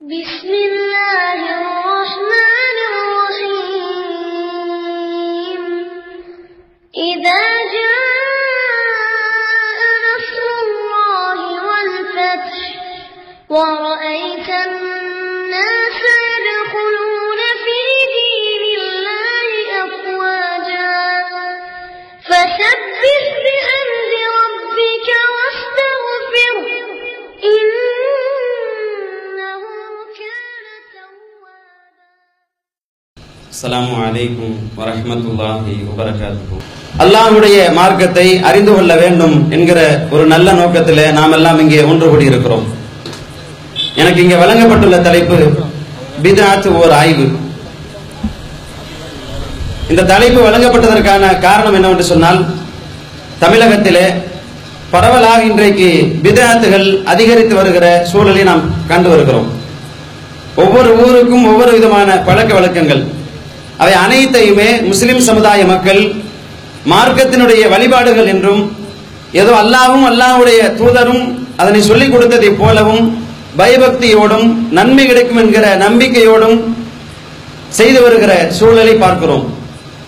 بسم الله الرحمن الرحيم. إذا جاء نصر الله والفتح அஸ்லாம் வலைக்கும் வரமத்துல்லாஹி வபரகாத்துஹு. அல்லாஹுடைய மார்க்கத்தை அறிந்து கொள்ள வேண்டும் என்கிற ஒரு நல்ல நோக்கத்தில் நாம் எல்லாம் இங்கே ஒன்று கூடி இருக்கிறோம் எனக்கு இங்கே வழங்கப்பட்டுள்ள தலைப்பு பிதாத் ஓர் ஆய்வு. இந்த தலைப்பு வழங்கப்பட்டதற்கான காரணம் என்னவென்று சொன்னால் தமிழகத்திலே பரவலாக இன்றைக்கு பிதாத்துகள் அதிகரித்து வருகிற சூழலை நாம் கண்டு வருகிறோம். ஒவ்வொரு ஊருக்கும் ஒவ்வொரு விதமான பழக்க வழக்கங்கள். அவை அனைத்தையுமே முஸ்லிம் சமுதாய மக்கள் மார்க்கத்தினுடைய வழிபாடுகள் என்றும் ஏதோ அல்லாவும் அல்லாஹ்வுடைய தூதரும் அதனை சொல்லிக் கொடுத்ததைப் போலவும் பயபக்தியோடும் நன்மை கிடைக்கும் என்கிற நம்பிக்கையோடும் செய்து வருகிற சூழலை பார்க்கிறோம்.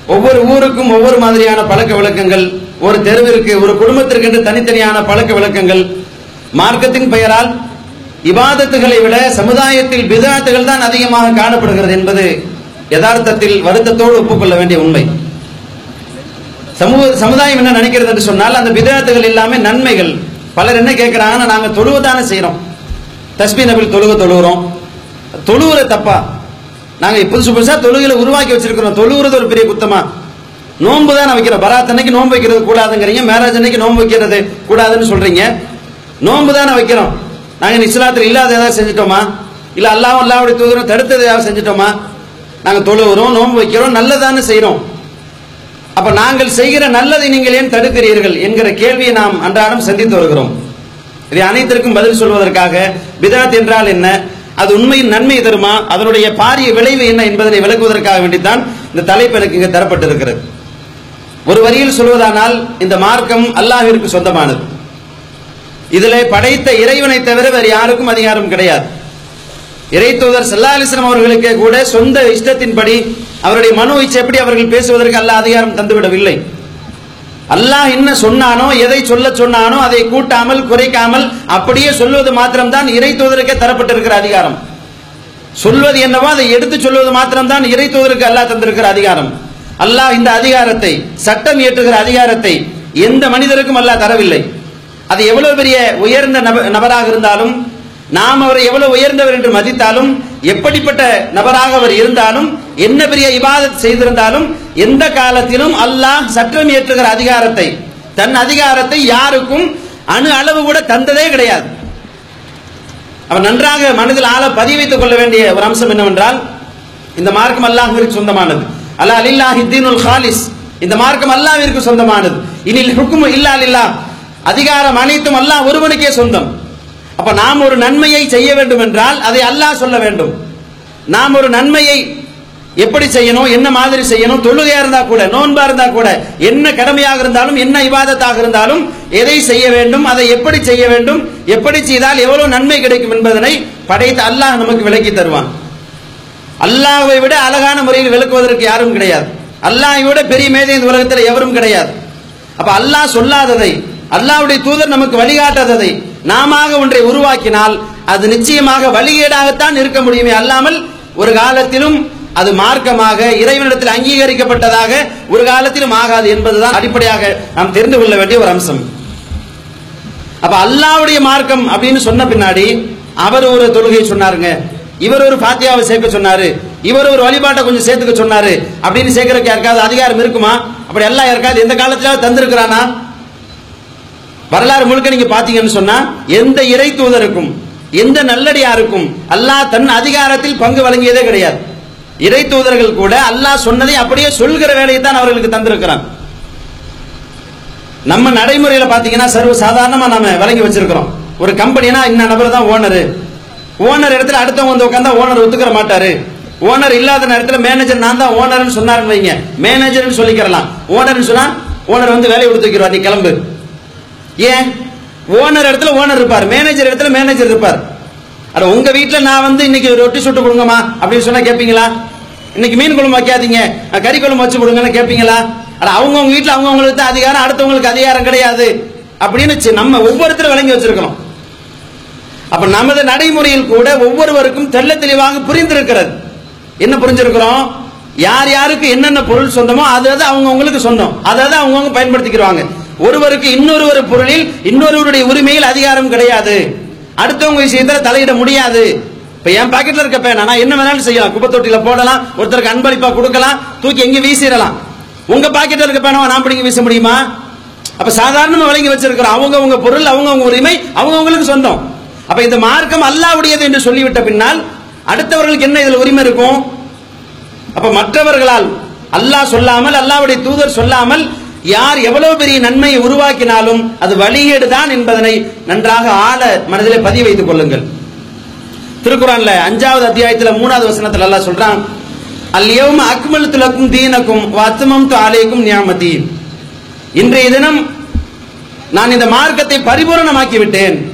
ஒவ்வொரு ஊருக்கும் ஒவ்வொரு மாதிரியான பழக்க வழக்கங்கள் ஒரு தெருவிற்கு ஒரு குடும்பத்திற்கு என்று தனித்தனியான பழக்க வழக்கங்கள். மார்க்கத்தின் பெயரால் இபாதத்துகளை விட சமுதாயத்தில் பிதாத்துகள் தான் அதிகமாக காணப்படுகிறது என்பது யதார்த்தத்தில் வருத்தத்தோடு ஒப்புக்கொள்ள வேண்டிய உண்மை. சமூக சமுதாயம் என்ன நினைக்கிறது என்று சொன்னால் அந்த விதத்துகள் எல்லாமே நன்மைகள். பலர் என்ன கேட்கிறாங்கன்னா நாங்க தொழுவதானே செய்கிறோம் தஸ்பி நபில் தொழுக தொழுகிறோம். தொழுவுற தப்பா? நாங்க புதுசு புதுசா தொழுகையில உருவாக்கி வச்சிருக்கிறோம். தொழுகிறது ஒரு பெரிய குத்தமா? நோன்பு தானே வைக்கிறோம். பராத் அன்னைக்கு நோன்பு வைக்கிறது கூடாதுங்கிறீங்க மேரேஜ் அன்னைக்கு நோன்பு வைக்கிறது கூடாதுன்னு சொல்றீங்க. நோன்பு தானே வைக்கிறோம். நாங்க இஸ்லாத்தில் இல்லாத ஏதாவது செஞ்சுட்டோமா? இல்ல அல்லாஹ் அல்லாவுடைய தூதரும் தடுத்தது ஏதாவது செஞ்சிட்டோமா? நாங்கள் தொழுகிறோம் நோன்பு வைக்கிறோம் நல்லதானு செய்கிறோம் அப்ப நாங்கள் செய்கிற நல்லதை நீங்கள் ஏன் தடுக்கிறீர்கள் என்கிற கேள்வியை நாம் அன்றாடம் சந்தித்து வருகிறோம். இதை அனைத்திற்கும் பதில் சொல்வதற்காக பிதாத் என்றால் என்ன? அது உண்மையின் நன்மை தருமா? அதனுடைய பாரிய விளைவு என்ன என்பதனை விளக்குவதற்காக வேண்டித்தான் இந்த தலைப்பு எனக்கு இங்கு தரப்பட்டிருக்கிறது. ஒரு வரியில் சொல்வதானால் இந்த மார்க்கம் அல்லாஹிற்கு சொந்தமானது. இதிலே படைத்த இறைவனை தவிர வேறு யாருக்கும் அதிகாரம் கிடையாது. இறைத்தூதர் சல்லா அலிஸ்லாம் அவர்களுக்கு கூட சொந்த இஷ்டத்தின்படி அவருடைய மனோ இச்சைப்படி அவர்கள் பேசுவதற்கு அல்ல அதிகாரம் தந்துவிடவில்லை. அல்லாஹ் என்ன சொன்னானோ எதை சொல்ல சொன்னானோ அதை கூட்டாமல் குறைக்காமல் அப்படியே சொல்வது மாத்திரம்தான் இறை தூதருக்கே தரப்பட்டிருக்கிற அதிகாரம். சொல்வது என்னவோ அதை எடுத்து சொல்வது மாத்திரம்தான் இறை தூதருக்கு அல்லாஹ் தந்திருக்கிற அதிகாரம். அல்லாஹ் இந்த அதிகாரத்தை சட்டம் இயற்றுகிற அதிகாரத்தை எந்த மனிதருக்கும் அல்லாஹ் தரவில்லை. அது எவ்வளவு பெரிய உயர்ந்த நப- நபராக இருந்தாலும் நாம் அவரை எவ்வளவு உயர்ந்தவர் என்று மதித்தாலும் எப்படிப்பட்ட நபராக அவர் இருந்தாலும் என்ன பெரிய இபாதத் செய்திருந்தாலும் எந்த காலத்திலும் அல்லாஹ் சட்டம் இயற்றுகிற அதிகாரத்தை தன் அதிகாரத்தை யாருக்கும் அணு அளவு கூட தந்ததே கிடையாது. அவர் நன்றாக மனதில் ஆள பதிவு வைத்துக் கொள்ள வேண்டிய ஒரு அம்சம் என்னவென்றால் இந்த மார்க்கம் அல்லாஹிற்கு சொந்தமானது. அல்லா அலில்லாஹி தீனுல் ஹாலிஸ் இந்த மார்க்கம் அல்லாஹிற்கு சொந்தமானது. இனில் ஹுக்கும் இல்லா லில்லா அதிகாரம் அனைத்தும் அல்லாஹ் ஒருவனுக்கே சொந்தம். அப்ப நாம் ஒரு நன்மையை செய்ய வேண்டும் என்றால் அதை அல்லாஹ் சொல்ல வேண்டும். நாம் ஒரு நன்மையை எப்படி செய்யணும் என்ன மாதிரி செய்யணும் தொழுகையா இருந்தா கூட நோன்பா இருந்தா கூட என்ன கடமையாக இருந்தாலும் என்ன விவாதத்தாக இருந்தாலும் எதை செய்ய வேண்டும் அதை எப்படி செய்ய வேண்டும் எப்படி செய்தால் எவ்வளவு நன்மை கிடைக்கும் என்பதனை படைத்து அல்லாஹ் நமக்கு விளக்கி தருவான். அல்லாஹை விட அழகான முறையில் விளக்குவதற்கு யாரும் கிடையாது. அல்லாஹை விட பெரிய மேதை இந்த உலகத்தில் எவரும் கிடையாது. அப்ப அல்லாஹ் சொல்லாததை அல்லாஹுடைய தூதர் நமக்கு வழிகாட்டாததை நாம ஒன்றை உருவாக்கினால் அது நிச்சயமாக வழிகேடாகத்தான் இருக்க முடியுமே அல்லாமல் ஒரு காலத்திலும் அது மார்க்கமாக இறைவனிடத்தில் அங்கீகரிக்கப்பட்டதாக ஒரு காலத்திலும் ஆகாது என்பதுதான் அடிப்படையாக நாம் தெரிந்து கொள்ள வேண்டிய ஒரு அம்சம். அப்ப அல்லாவுடைய மார்க்கம் அப்படின்னு சொன்ன பின்னாடி அவர் ஒரு தொழுகை சொன்னாருங்க. இவர் ஒரு பாத்தியாவை சேர்க்க சொன்னாரு. இவர் ஒரு வழிபாட்டை கொஞ்சம் சேர்த்துக்க சொன்னாரு. அப்படின்னு சேர்க்கறதுக்கு யாருக்காவது அதிகாரம் இருக்குமா? அப்படி எல்லாம் யாருக்காவது எந்த காலத்திலாவது தந்திருக்கிறானா? வரலாறு முழுக்க நீங்க பாத்தீங்கன்னு சொன்னா எந்த இறை தூதருக்கும் எந்த நல்லடியாருக்கும் அல்லாஹ் தன் அதிகாரத்தில் பங்கு வழங்கியதே கிடையாது. இறை தூதர்கள் கூட அல்லாஹ் சொன்னதை அப்படியே சொல்கிற வேலையை தான் அவர்களுக்கு தந்திருக்கிறான். நம்ம நடைமுறையில பாத்தீங்கன்னா சர்வ சாதாரணமா நாம வழங்கி வச்சிருக்கிறோம். ஒரு கம்பெனினா இன்ன நபர் தான் ஓனர். ஓனர் இடத்துல அடுத்தவங்க வந்து உட்காந்தா ஓனர் ஒத்துக்கிற மாட்டாரு. ஓனர் இல்லாத நேரத்தில் மேனேஜர் நான் தான் ஓனர்னு சொன்னாருன்னு வைங்க. மேனேஜர்னு சொல்லிக்கிறலாம். ஓனர்னு சொன்னா ஓனர் வந்து வேலையை கொடுத்து வைக்கிறோம் நீ கிளம்பு. ஏன்? ஓனர் இடத்துல ஓனர் இருப்பார். மேனேஜர் இடத்துல மேனேஜர் இருப்பார். அட உங்க வீட்டில் நான் வந்து இன்னைக்கு ரொட்டி சுட்டு கொடுங்கம்மா அப்படின்னு சொன்னா கேட்பீங்களா இன்னைக்கு மீன் குழம்பு வைக்காதீங்க. கறி குழம்பு வச்சு கொடுங்கன்னு கேட்பீங்களா அட அவங்க உங்க அவங்கவுங்களுக்கு தான் அதிகாரம் அடுத்தவங்களுக்கு அதிகாரம் கிடையாது. அப்படின்னு நம்ம ஒவ்வொருத்தரும் விளங்கி வச்சிருக்கிறோம் அப்ப நமது நடைமுறையில் கூட ஒவ்வொருவருக்கும் தெள்ள தெளிவாக புரிந்திருக்கிறது. என்ன புரிஞ்சிருக்கிறோம்? யார் யாருக்கு என்னென்ன பொருள் சொந்தமோ அது அது அவங்கவுங்களுக்கு சொந்தம். அதாவது அவங்கவுங்க பயன்படுத்திக்கிறாங்க ஒருவருக்கு இன்னொருவர் பொருளில் இன்னொருவருடைய உரிமையில் அதிகாரம் கிடையாது. அடுத்தவங்க விஷயத்துல தலையிட முடியாது. இப்ப என் பாக்கெட்ல இருக்க பேனா நான் என்ன வேணாலும் செய்யலாம். குப்பை தொட்டியில போடலாம் ஒருத்தருக்கு அன்பளிப்பா கொடுக்கலாம் தூக்கி எங்க வீசிடலாம். உங்க பாக்கெட்ல இருக்க பேனாவை நான் பிடிங்க வீச முடியுமா? அப்ப சாதாரணமா விளங்கி வச்சிருக்கிறோம். அவங்க அவங்க பொருள் அவங்க அவங்க உரிமை அவங்க அவங்களுக்கு சொந்தம். அப்ப இந்த மார்க்கம் அல்லாவுடையது என்று சொல்லிவிட்ட பின்னால் அடுத்தவர்களுக்கு என்ன இதுல உரிமை இருக்கும்? அப்ப மற்றவர்களால் அல்லாஹ் சொல்லாமல் அல்லாவுடைய தூதர் சொல்லாமல் யார் எவ்வளவு பெரிய நன்மையை உருவாக்கினாலும் அது வழிகேடுதான் என்பதனை நன்றாக ஆழ மனதிலே பதிய வைத்துக் கொள்ளுங்கள். திருக்குறான்ல அஞ்சாவது அத்தியாயத்துல மூணாவது வசனத்துல எல்லாம் சொல்றான் அல்யௌம அக்மல் துலக்கும் தீனக்கும் வத்மம்து அலைக்கும் நியாமதி. இன்றைய தினம் நான் இந்த மார்க்கத்தை பரிபூரணமாக்கி விட்டேன்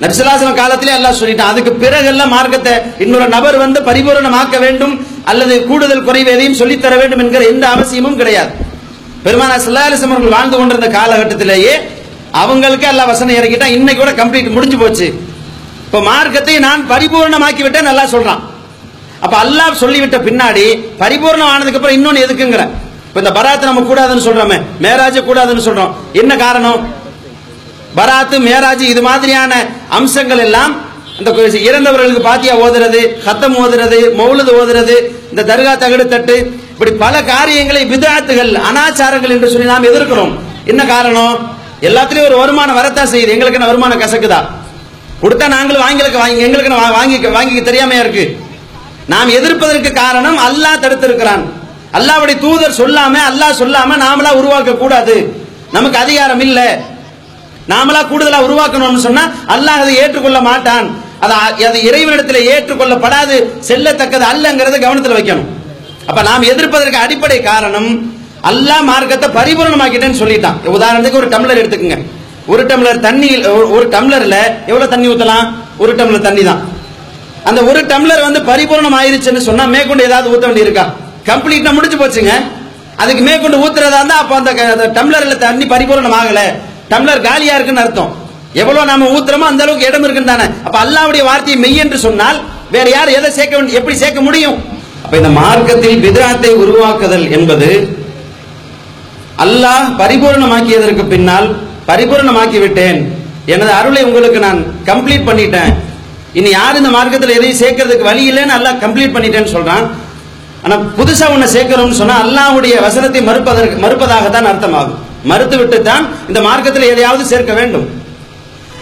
நபிசுல்லாசன காலத்திலே எல்லாம் சொல்லிட்டான் அதுக்கு பிறகெல்லாம் மார்க்கத்தை இன்னொரு நபர் வந்து பரிபூரணமாக்க வேண்டும் அல்லது கூடுதல் குறைவு எதையும் சொல்லித் தர வேண்டும் என்கிற எந்த அவசியமும் கிடையாது. பெருமானா சிலாலிசம் அவர்கள் வாழ்ந்து கொண்டிருந்த காலகட்டத்திலேயே அவங்களுக்கு எல்லா வசனம் இறக்கிட்டா இன்னைக்கு கூட கம்ப்ளீட் முடிஞ்சு போச்சு. இப்ப மார்க்கத்தை நான் பரிபூர்ணமாக்கி விட்டேன் நல்லா சொல்றான். அப்ப அல்லாஹ் சொல்லிவிட்ட பின்னாடி பரிபூர்ணம் ஆனதுக்கு அப்புறம் இன்னொன்னு எதுக்குங்கிற? இப்ப இந்த பராத் நம்ம கூடாதுன்னு சொல்றோமே மேராஜ கூடாதுன்னு சொல்றோம். என்ன காரணம்? பராத்து மேராஜ் இது மாதிரியான அம்சங்கள் எல்லாம் இந்த இறந்தவர்களுக்கு பாத்தியா ஓதுறது ஹத்தம் ஓதுறது மௌலது ஓதுறது இந்த தர்கா தகடு தட்டு இப்படி பல காரியங்களை விதாத்துகள் அனாச்சாரங்கள் என்று சொல்லி நாம் எதிர்க்கிறோம். என்ன காரணம்? எல்லாத்துலயும் ஒரு வருமானம் வரத்தான் செய்யுது. எங்களுக்கு என்ன வருமானம் கசக்குதா? கொடுத்தா நாங்களும் வாங்கிக்க வாங்கி எங்களுக்கு வாங்கி வாங்கி வாங்கிக்க வாங்கிக்க தெரியாமையா இருக்கு? நாம் எதிர்ப்பதற்கு காரணம் அல்லாஹ் தடுத்திருக்கிறான். அல்லாவுடைய தூதர் சொல்லாம அல்லாஹ் சொல்லாம நாமளா உருவாக்க கூடாது. நமக்கு அதிகாரம் இல்ல. நாமளா கூடுதலா உருவாக்கணும்னு சொன்னா அல்லாஹ் அதை ஏற்றுக்கொள்ள மாட்டான். அதை அது இறைவனிடத்தில் ஏற்றுக்கொள்ளப்படாது. செல்லத்தக்கது அல்லங்கிறத கவனத்தில் வைக்கணும். அப்ப நாம் எதிர்ப்பதற்கு அடிப்படை காரணம் அல்லாஹ் மார்க்கத்தை பரிபூர்ணமாக்கிட்டேன்னு சொல்லிட்டான். உதாரணத்துக்கு ஒரு டம்ளர் எடுத்துக்கங்க. ஒரு டம்ளர் தண்ணியில் ஒரு- ஒரு டம்ளர்ல எவ்வளவு தண்ணி ஊத்தலாம்? ஒரு டம்ளர் தண்ணி தான் அந்த ஒரு டம்ளர் வந்து பரிபூர்ணம் ஆயிருச்சுன்னு சொன்னா மேற்கொண்டு ஏதாவது ஊத்த வேண்டி இருக்கா கம்ப்ளீட்டா முடிச்சு போச்சுங்க. அதுக்கு மேற்கொண்டு ஊத்துறதா இருந்தா அப்ப அந்த டம்ளர்ல தண்ணி பரிபூரணம் ஆகல டம்ளர் காலியா இருக்குன்னு அர்த்தம். எவ்வளவு நாம ஊத்துறோமோ அந்த அளவுக்கு இடம் இருக்குன்னு தானே. அப்ப அல்லாவுடைய வார்த்தையை மெய் என்று சொன்னால் வேற யார் எதை சேர்க்க எப்படி சேர்க்க முடியும்? அப்ப இந்த மார்க்கத்தில் பிதாத்தை உருவாக்குதல் என்பது அல்லாஹ் பரிபூரணமாக்கியதற்கு பின்னால் பரிபூர்ணமாக்கி விட்டேன் எனது அருளை உங்களுக்கு நான் கம்ப்ளீட் பண்ணிட்டேன். இனி யார் இந்த மார்க்கத்தில் எதையும் சேர்க்கறதுக்கு வழி இல்லைன்னு அல்லாஹ் கம்ப்ளீட் பண்ணிட்டேன்னு சொல்றான். ஆனா புதுசா ஒண்ணு சேர்க்கிறோம்னு சொன்னா அல்லாவுடைய வசனத்தை மறுப்பதற்கு மறுப்பதாகத்தான் அர்த்தமாகும். மறுத்து விட்டு தான் இந்த மார்க்கத்தில் எதையாவது சேர்க்க வேண்டும்.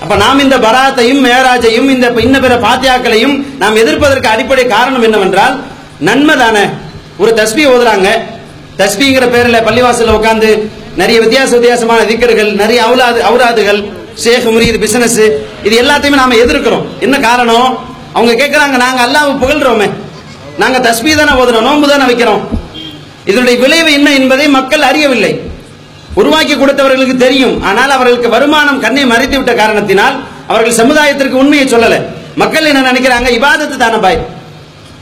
அப்ப நாம் இந்த பராத்தையும் மேராஜையும் இந்த இன்ன பிற பாத்தியாக்களையும் நாம் எதிர்ப்பதற்கு அடிப்படை காரணம் என்னவென்றால் நன்மை தானே ஒரு தஸ்பி ஓதுறாங்க. தஸ்பிங்கிற பேர்ல பள்ளிவாசல உட்காந்து நிறைய வித்தியாச வித்தியாசமான திக்கர்கள் நிறைய அவுலாது அவுராதுகள் ஷேக் முரீது பிசினஸ் இது எல்லாத்தையுமே நாம எதிர்க்கிறோம். என்ன காரணம்? அவங்க கேட்கறாங்க நாங்க அல்லாஹ் புகழ்றோமே. நாங்க தஸ்பி தானே ஓதுறோம் நோன்பு தானே வைக்கிறோம். இதனுடைய விளைவு என்ன என்பதை மக்கள் அறியவில்லை. உருவாக்கி கொடுத்தவர்களுக்கு தெரியும். ஆனால் அவர்களுக்கு வருமானம் கண்ணை மறைத்து விட்ட காரணத்தினால் அவர்கள் சமுதாயத்திற்கு உண்மையை சொல்லல. மக்கள் என்ன நினைக்கிறாங்க? இபாதத்து தானே பாய்.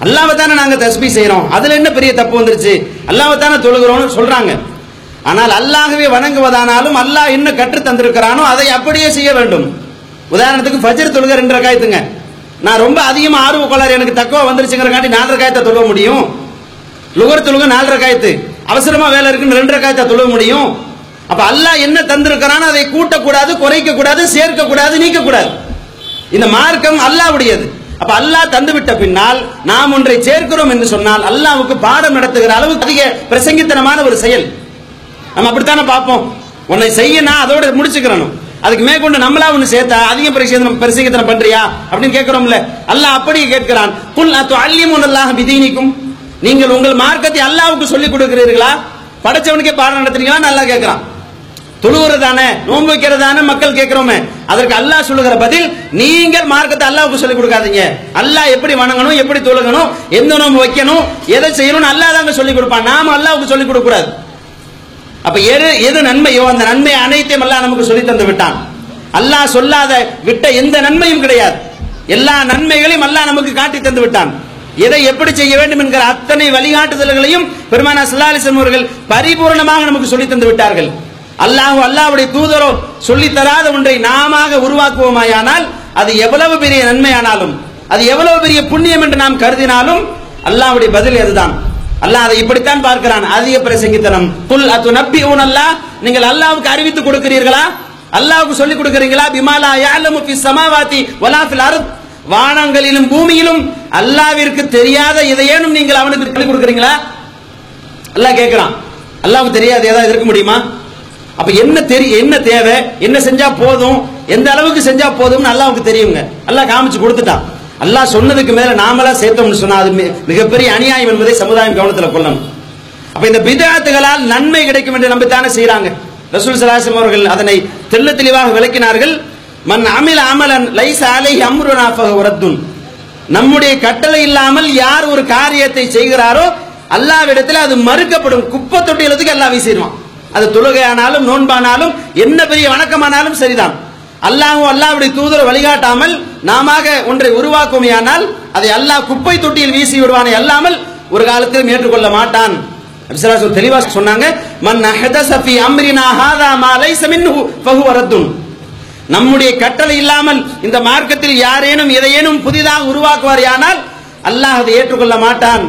அல்லாவை தானே நாங்க தஸ்பி செய்யறோம் அதுல என்ன பெரிய தப்பு வந்துருச்சு? அல்லாவை தானே தொழுகிறோம்னு சொல்றாங்க. ஆனால் அல்லாகவே வணங்குவதானாலும் அல்லாஹ் என்ன கற்று தந்திருக்கிறானோ அதை அப்படியே செய்ய வேண்டும். உதாரணத்துக்கு ஃபஜர் தொழுக ரெண்டு ரகாயத்துங்க நான் ரொம்ப அதிகமா ஆர்வ கோளாறு எனக்கு தக்குவா வந்துருச்சுங்கிறக்காண்டி நாலு ரகாயத்தை தொழுவ முடியும். லுகர் தொழுக நாலு ரகாயத்து அவசரமா வேலை இருக்குன்னு ரெண்டு ரகாயத்தை தொழுவ முடியும். அப்ப அல்லாஹ் என்ன தந்திருக்கிறானோ அதை கூட்டக்கூடாது குறைக்க கூடாது சேர்க்க கூடாது நீக்க கூடாது இந்த மார்க்கம் அல்லாஹ்வுடையது. அப்ப அல்லாஹ் தந்துவிட்ட பின்னால் நாம் ஒன்றை சேர்க்கிறோம் என்று சொன்னால் அல்லாவுக்கு பாடம் நடத்துகிற அளவுக்கு அதிக பிரசங்கித்தனமான ஒரு செயல். நம்ம அப்படித்தானே பார்ப்போம். உன்னை செய்யனா அதோட முடிச்சுக்கிறணும். அதுக்கு மேற்கொண்டு நம்மளா ஒண்ணு சேர்த்தா அதிகம் பிரசங்கித்தனம் பிரசங்கித்தனம் பண்றியா? அப்படின்னு கேட்கிறோம்ல. அல்லாஹ் அப்படி கேட்கிறான். குல் அத்து அல்லிமுன் அல்லாஹ் விதீனிக்கும் நீங்கள் உங்கள் மார்க்கத்தை அல்லாவுக்கு சொல்லிக் கொடுக்கிறீர்களா? படைச்சவனுக்கே பாடம் நடத்துறீங்களா நல்லா கேட்கிறான். தொழுகிறதானே நோன்பு வைக்கிறதானே மக்கள் கேட்கிறோமே. அதற்கு அல்லாஹ் சொல்லுகிற பதில் நீங்கள் மார்க்கத்தை அல்லாவுக்கு சொல்லிக் கொடுக்காதீங்க. அல்லாஹ் எப்படி வணங்கணும் எப்படி தொழுகணும் எந்த நோன்பு வைக்கணும் எதை செய்யணும்னு அல்லாஹ் தாங்க சொல்லிக் கொடுப்பான். நாம அல்லாவுக்கு சொல்லிக் கொடுக்க கூடாது அப்ப எது எது நன்மையோ அந்த நன்மை அனைத்தையும் அல்லாஹ் நமக்கு சொல்லி தந்து விட்டான். அல்லாஹ் சொல்லாத விட்ட எந்த நன்மையும் கிடையாது. எல்லா நன்மைகளையும் அல்லாஹ் நமக்கு காட்டி தந்து விட்டான். எதை எப்படி செய்ய வேண்டும் என்கிற அத்தனை வழிகாட்டுதல்களையும் பெருமானா சல்லாலிசன் அவர்கள் பரிபூர்ணமாக நமக்கு சொல்லி தந்து விட்டார்கள். அல்லாஹ் அல்லாவுடைய தூதரோ சொல்லி தராத ஒன்றை நாம உருவாக்குவோமாயானால் அது எவ்வளவு பெரிய நன்மையானாலும் அது எவ்வளவு பெரிய புண்ணியம் என்று நாம் கருதினாலும் அல்லாவுடைய பதில் அதுதான். அல்லாஹ் அதை இப்படித்தான் பார்க்கிறான். அதிக பிரசங்கித்தனம். புல் அத்து நப்பி அல்லாஹ் நீங்கள் அல்லாவுக்கு அறிவித்து கொடுக்கிறீர்களா? அல்லாவுக்கு சொல்லிக் கொடுக்கிறீங்களா? பிமாலா யாலமு பி சமாவாதி வலா ஃபில் அர்த். வானங்களிலும் பூமியிலும் அல்லாவிற்கு தெரியாத இதையேனும் நீங்கள் அவனுக்கு சொல்லிக் கொடுக்கிறீங்களா? அல்லாஹ் கேட்கிறான். அல்லாவுக்கு தெரியாத ஏதாவது இருக்க முடியுமா? அப்ப என்ன தெரியும் என்ன தேவை? என்ன செஞ்சா போதும்? எந்த அளவுக்கு செஞ்சா போதும்னு நல்லா அல்லாஹ்வுக்கு தெரியுங்க. நல்லா காமிச்சு கொடுத்துட்டான். அல்லாஹ் சொன்னதுக்கு மேல நாமளா சேர்த்தோம்னு சொன்னா அது மிகப்பெரிய அநியாயம் என்பதை சமுதாயம் கவனத்துல கொள்ளணும். அப்ப இந்த பிதாத்துகளால் நன்மை கிடைக்கும் என்று நம்பித்தானே செய்யறாங்க ரசூல் சலாசம் அவர்கள் அதனை தெள்ள தெளிவாக விளக்கினார்கள். மன் அமில அமலன் லைச அலை அம்ருனா ஃபஹுரத்துன் நம்முடைய கட்டளை இல்லாமல் யார் ஒரு காரியத்தை செய்கிறாரோ அல்லாவிடத்தில் அது மறுக்கப்படும். குப்பை தொட்டியலத்துக்கு எல்லா வீசிடுவான். அது தொழுகையானாலும் நோன்பானாலும் என்ன பெரிய வணக்கமானாலும் சரிதான். அல்லாஹும் அல்லாவுடைய தூதர் வழிகாட்டாமல் நாம ஒன்றை உருவாக்குமையானால் அதை அல்லாஹ் குப்பை தொட்டியில் வீசி விடுவானே அல்லாமல் ஒரு காலத்திலும் ஏற்றுக்கொள்ள மாட்டான். தெளிவா சொன்னாங்க மன் அஹதஸ அம்ரினா ஹாதா மா லைஸ மின்ஹு ஃபஹுவ ரத்துன். நம்முடைய கட்டளை இல்லாமல் இந்த மார்க்கத்தில் யாரேனும் எதையேனும் புதிதாக உருவாக்குவார் அல்லாஹ் அதை ஏற்றுக்கொள்ள மாட்டான்.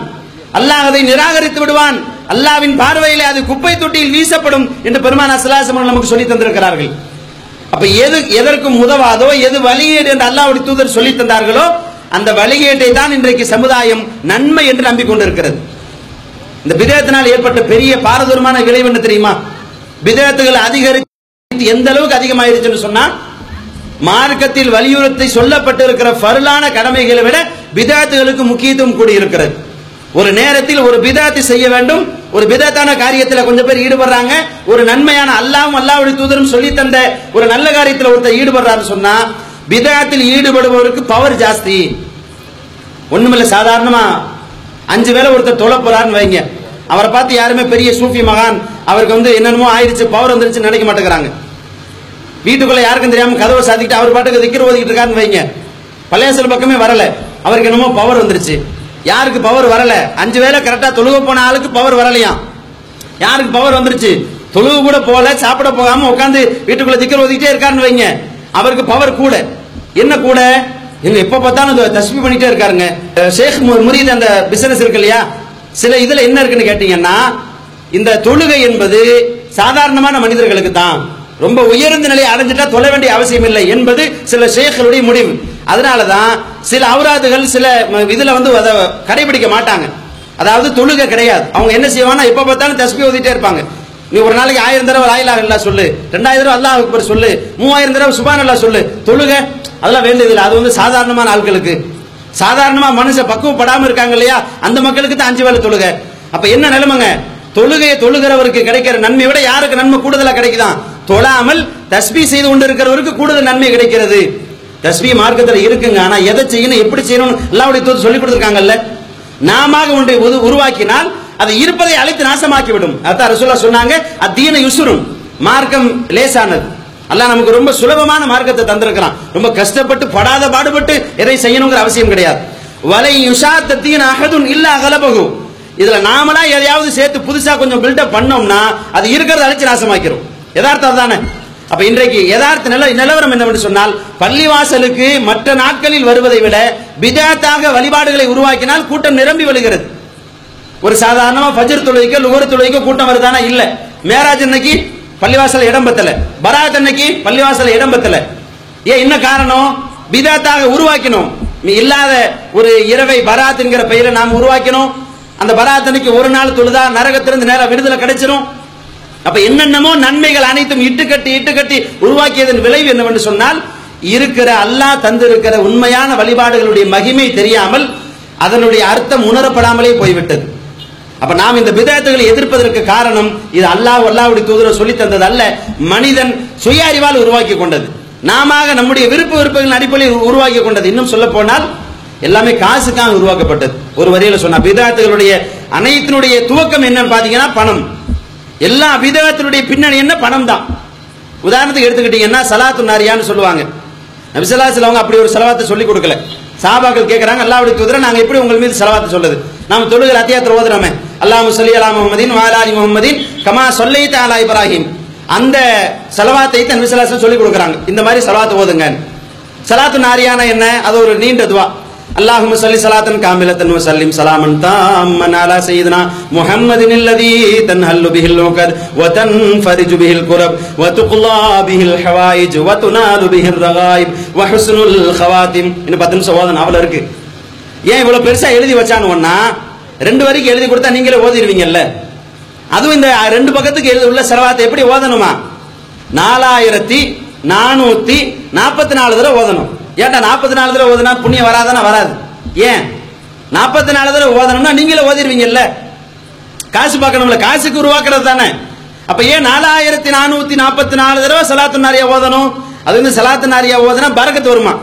அல்லாஹ் அதை நிராகரித்து விடுவான். அல்லாவின் பார்வையிலே அது குப்பை தொட்டியில் வீசப்படும் என்று பெருமானா சலாசம் நமக்கு சொல்லி தந்திருக்கிறார்கள். அப்ப எது எதற்கும் உதவாதோ எது வழிகேடு என்று அல்லாவுடைய தூதர் சொல்லி தந்தார்களோ அந்த வழிகேட்டை தான் இன்றைக்கு சமுதாயம் நன்மை என்று நம்பிக்கொண்டிருக்கிறது இந்த விதத்தினால் ஏற்பட்ட பெரிய பாரதூரமான விளைவு என்ன தெரியுமா? விதத்துகள் அதிகரித்து எந்த அளவுக்கு அதிகமாயிருச்சுன்னு சொன்னா மார்க்கத்தில் வலியுறுத்தி சொல்லப்பட்டிருக்கிற பருளான கடமைகளை விட பிதாத்துகளுக்கு முக்கியத்துவம் கூடி இருக்கிறது ஒரு நேரத்தில் ஒரு பிதாத்து செய்ய வேண்டும் ஒரு விதத்தான காரியத்தில் கொஞ்சம் பேர் ஈடுபடுறாங்க. ஒரு நன்மையான அல்லாவும் அல்லாவுடைய தூதரும் சொல்லி தந்த ஒரு நல்ல காரியத்தில் ஒருத்தர் ஈடுபடுறாருன்னு சொன்னா விதத்தில் ஈடுபடுபவருக்கு பவர் ஜாஸ்தி. ஒண்ணுமில்ல சாதாரணமா அஞ்சு வேளை ஒருத்தர் தொலை போறான்னு வைங்க. அவரை பார்த்து யாருமே பெரிய சூஃபி மகான் அவருக்கு வந்து என்னென்னமோ ஆயிடுச்சு பவர் வந்துருச்சு நினைக்க மாட்டேங்கிறாங்க. வீட்டுக்குள்ள யாருக்கும் தெரியாம கதவை சாத்திக்கிட்டு அவர் பாட்டுக்கு திக்கிற ஓதிக்கிட்டு இருக்காருன்னு வைங்க. பழையசல் பக்கமே வரல. அவருக்கு என்னமோ பவர் வந்துருச்சு. யாருக்கு பவர் வரல? அஞ்சு வேளை கரெக்டா தொழுக போன ஆளுக்கு பவர் வரலையாம் யாருக்கு பவர் வந்துருச்சு? தொழுகு கூட போல சாப்பிட போகாம உட்காந்து வீட்டுக்குள்ள திக்கர் ஓதிக்கிட்டே இருக்காருன்னு வைங்க. அவருக்கு பவர் கூட. என்ன கூட? எங்க எப்ப பார்த்தாலும் இந்த தஸ்மி பண்ணிட்டே இருக்காருங்க. ஷேக் முரீத் அந்த பிசினஸ் இருக்கு இல்லையா? சில இதுல என்ன இருக்குன்னு கேட்டீங்கன்னா இந்த தொழுகை என்பது சாதாரணமான மனிதர்களுக்கு தான். ரொம்ப உயர்ந்த நிலையை அடைஞ்சிட்டா தொலை வேண்டிய அவசியம் இல்லை என்பது சில ஷேக்களுடைய முடிவு. அதனால தான் சில அவுராதுகள் சில இதில் வந்து அதை கடைபிடிக்க மாட்டாங்க. அதாவது தொழுகை கிடையாது. அவங்க என்ன செய்வாங்கன்னா எப்போ பார்த்தாலும் தஸ்பி ஓதிட்டே இருப்பாங்க. நீ ஒரு நாளைக்கு ஆயிரம் தடவை லாயிலா இல்லா சொல்லு. ரெண்டாயிரம் தடவை அல்லாஹ் அக்பர் சொல்லு. மூவாயிரம் தடவை சுபான் அல்லா சொல்லு. தொழுகை அதெல்லாம் வேண்டியதில்லை. அது வந்து சாதாரணமான ஆட்களுக்கு. சாதாரணமா மனுஷன் பக்குவப்படாமல் இருக்காங்க இல்லையா? அந்த மக்களுக்கு தான் அஞ்சு வேலை தொழுகை. அப்ப என்ன நிலைமைங்க? தொழுகையை தொழுகிறவருக்கு கிடைக்கிற நன்மை விட யாருக்கு நன்மை கூடுதலா கிடைக்குதான்? தொழாமல் தஸ்பி செய்து கொண்டு இருக்கிறவருக்கு கூடுதல் நன்மை கிடைக்கிறது. தஸ்மி மார்க்கத்துல இருக்குங்க. ஆனா எதை செய்யணும் எப்படி செய்யணும் அல்லாவுடைய தூது சொல்லி கொடுத்துருக்காங்கல்ல? நாம ஒன்றை உருவாக்கினால் அது இருப்பதை அழைத்து நாசமாக்கி விடும் அதான் ரசூலா சொன்னாங்க அத்தீன யுசுரும். மார்க்கம் லேசானது. அல்லாஹ் நமக்கு ரொம்ப சுலபமான மார்க்கத்தை தந்திருக்கிறான். ரொம்ப கஷ்டப்பட்டு படாத பாடுபட்டு எதை செய்யணுங்கிற அவசியம் கிடையாது. வலை யுஷாத்த தீன அகதுன் இல்ல அகலபகு இதுல நாமளா எதையாவது சேர்த்து புதுசா கொஞ்சம் பில்டப் பண்ணோம்னா அது இருக்கிறத அழிச்சு நாசமாக்கிறோம் யதார்த்தம் தானே அப்ப இன்றைக்கு யதார்த்த நில நிலவரம் என்னவென்று சொன்னால் பள்ளிவாசலுக்கு மற்ற நாட்களில் வருவதை விட பிதாத்தாக வழிபாடுகளை உருவாக்கினால் கூட்டம் நிரம்பி வருகிறது ஒரு சாதாரணமா ஃபஜ்ர் தொழுகைக்கோ லுகர் தொழுகைக்கோ கூட்டம் வருதானா? இல்ல. மேராஜ் அன்னைக்கு பள்ளிவாசல் இடம் பத்தல. பராத் அன்னைக்கு பள்ளிவாசல் இடம் பத்தல. ஏன் என்ன காரணம்? பிதாத்தாக உருவாக்கணும் நீ இல்லாத ஒரு இரவை பராத் என்கிற பெயரை நாம் உருவாக்கணும் அந்த பராத் அன்னைக்கு ஒரு நாள் தொழுதா நரகத்திலிருந்து நேரம் விடுதலை கிடைச்சிடும் அப்ப என்னென்னமோ நன்மைகள் அனைத்தும் இட்டுக்கட்டி இட்டுக்கட்டி உருவாக்கியதன் விளைவு என்னவென்று சொன்னால் இருக்கிற அல்லாஹ் தந்திருக்கிற உண்மையான வழிபாடுகளுடைய மகிமை தெரியாமல் அதனுடைய அர்த்தம் உணரப்படாமலே போய்விட்டது. அப்ப நாம் இந்த விதத்துகளை எதிர்ப்பதற்கு காரணம் இது அல்லாஹ் அல்லாவுடைய தூதர் சொல்லி தந்தது அல்ல மனிதன் சுய அறிவால் உருவாக்கி கொண்டது. நாம நம்முடைய விருப்ப விருப்பங்களின் அடிப்படையில் உருவாக்கி கொண்டது. இன்னும் சொல்ல போனால் எல்லாமே காசுக்காக உருவாக்கப்பட்டது. ஒரு வரியில சொன்ன பிதாத்துகளுடைய அனைத்தினுடைய துவக்கம் என்னன்னு பாத்தீங்கன்னா பணம். எல்லா விதத்தினுடைய பின்னணி என்ன? பணம் தான் உதாரணத்துக்கு எடுத்துக்கிட்டீங்கன்னா சலாத்து நாரியான்னு சொல்லுவாங்க. நபிசல்லாசில் அவங்க அப்படி ஒரு செலவாத்தை சொல்லி கொடுக்கல. சாபாக்கள் கேட்கறாங்க அல்லாவுடைய தூதரை நாங்கள் எப்படி உங்கள் மீது செலவாத்தை சொல்லுது? நாம தொழுகிற அத்தியாத்திர ஓதுறோமே. அல்லாஹ் சொல்லி அலா முகமதின் வாலாலி முகமதின் கமா சொல்லை தாலா இப்ராஹிம். அந்த செலவாத்தை தான் விசலாசம் சொல்லி கொடுக்குறாங்க. இந்த மாதிரி செலவாத்தை ஓதுங்க சலாத்து நாரியான என்ன? அது ஒரு நீண்ட துவா. அல்லாஹும் சொல்லி சலாத்தன் காமிலத்தன் வசல்லிம் சலாமன் தாம்மன் அலா முஹம்மது முஹம்மதின் தன் ஹல்லு பிஹில் நோக்கத் வதன் ஃபரிஜு பிஹில் குரப் வ பிஹில் ஹவாயிஜ் வ பிஹில் ரகாயிப் வ ஹவாத்திம். இன்னும் பத்து நிமிஷம் ஓதணும் அவ்வளவு இருக்கு. ஏன் இவ்வளவு பெருசா எழுதி வச்சானுன்னா ரெண்டு வரைக்கும் எழுதி கொடுத்தா நீங்களே ஓதிடுவீங்கல்ல? அதுவும் இந்த ரெண்டு பக்கத்துக்கு எழுதி உள்ள செலவாத்தை எப்படி ஓதணுமா? நாலாயிரத்தி நானூத்தி நாற்பத்தி நாலு தடவை ஓதணும். ஏன்டா நாற்பத்தி நாலு தடவை ஓதுனா புண்ணியம் வராதானா? வராது. ஏன்? நாற்பத்தி நாலு தடவை ஓதணும்னா நீங்களே ஓதிடுவீங்கல்ல காசு பார்க்கணும்ல. காசுக்கு உருவாக்குறது தானே. அப்ப ஏன் நாலாயிரத்தி நானூத்தி நாற்பத்தி நாலு தடவை சலாத்து நாரியா ஓதணும்? அது வந்து சலாத்து நாரியா ஓதுனா பறக்கத்து வருமா?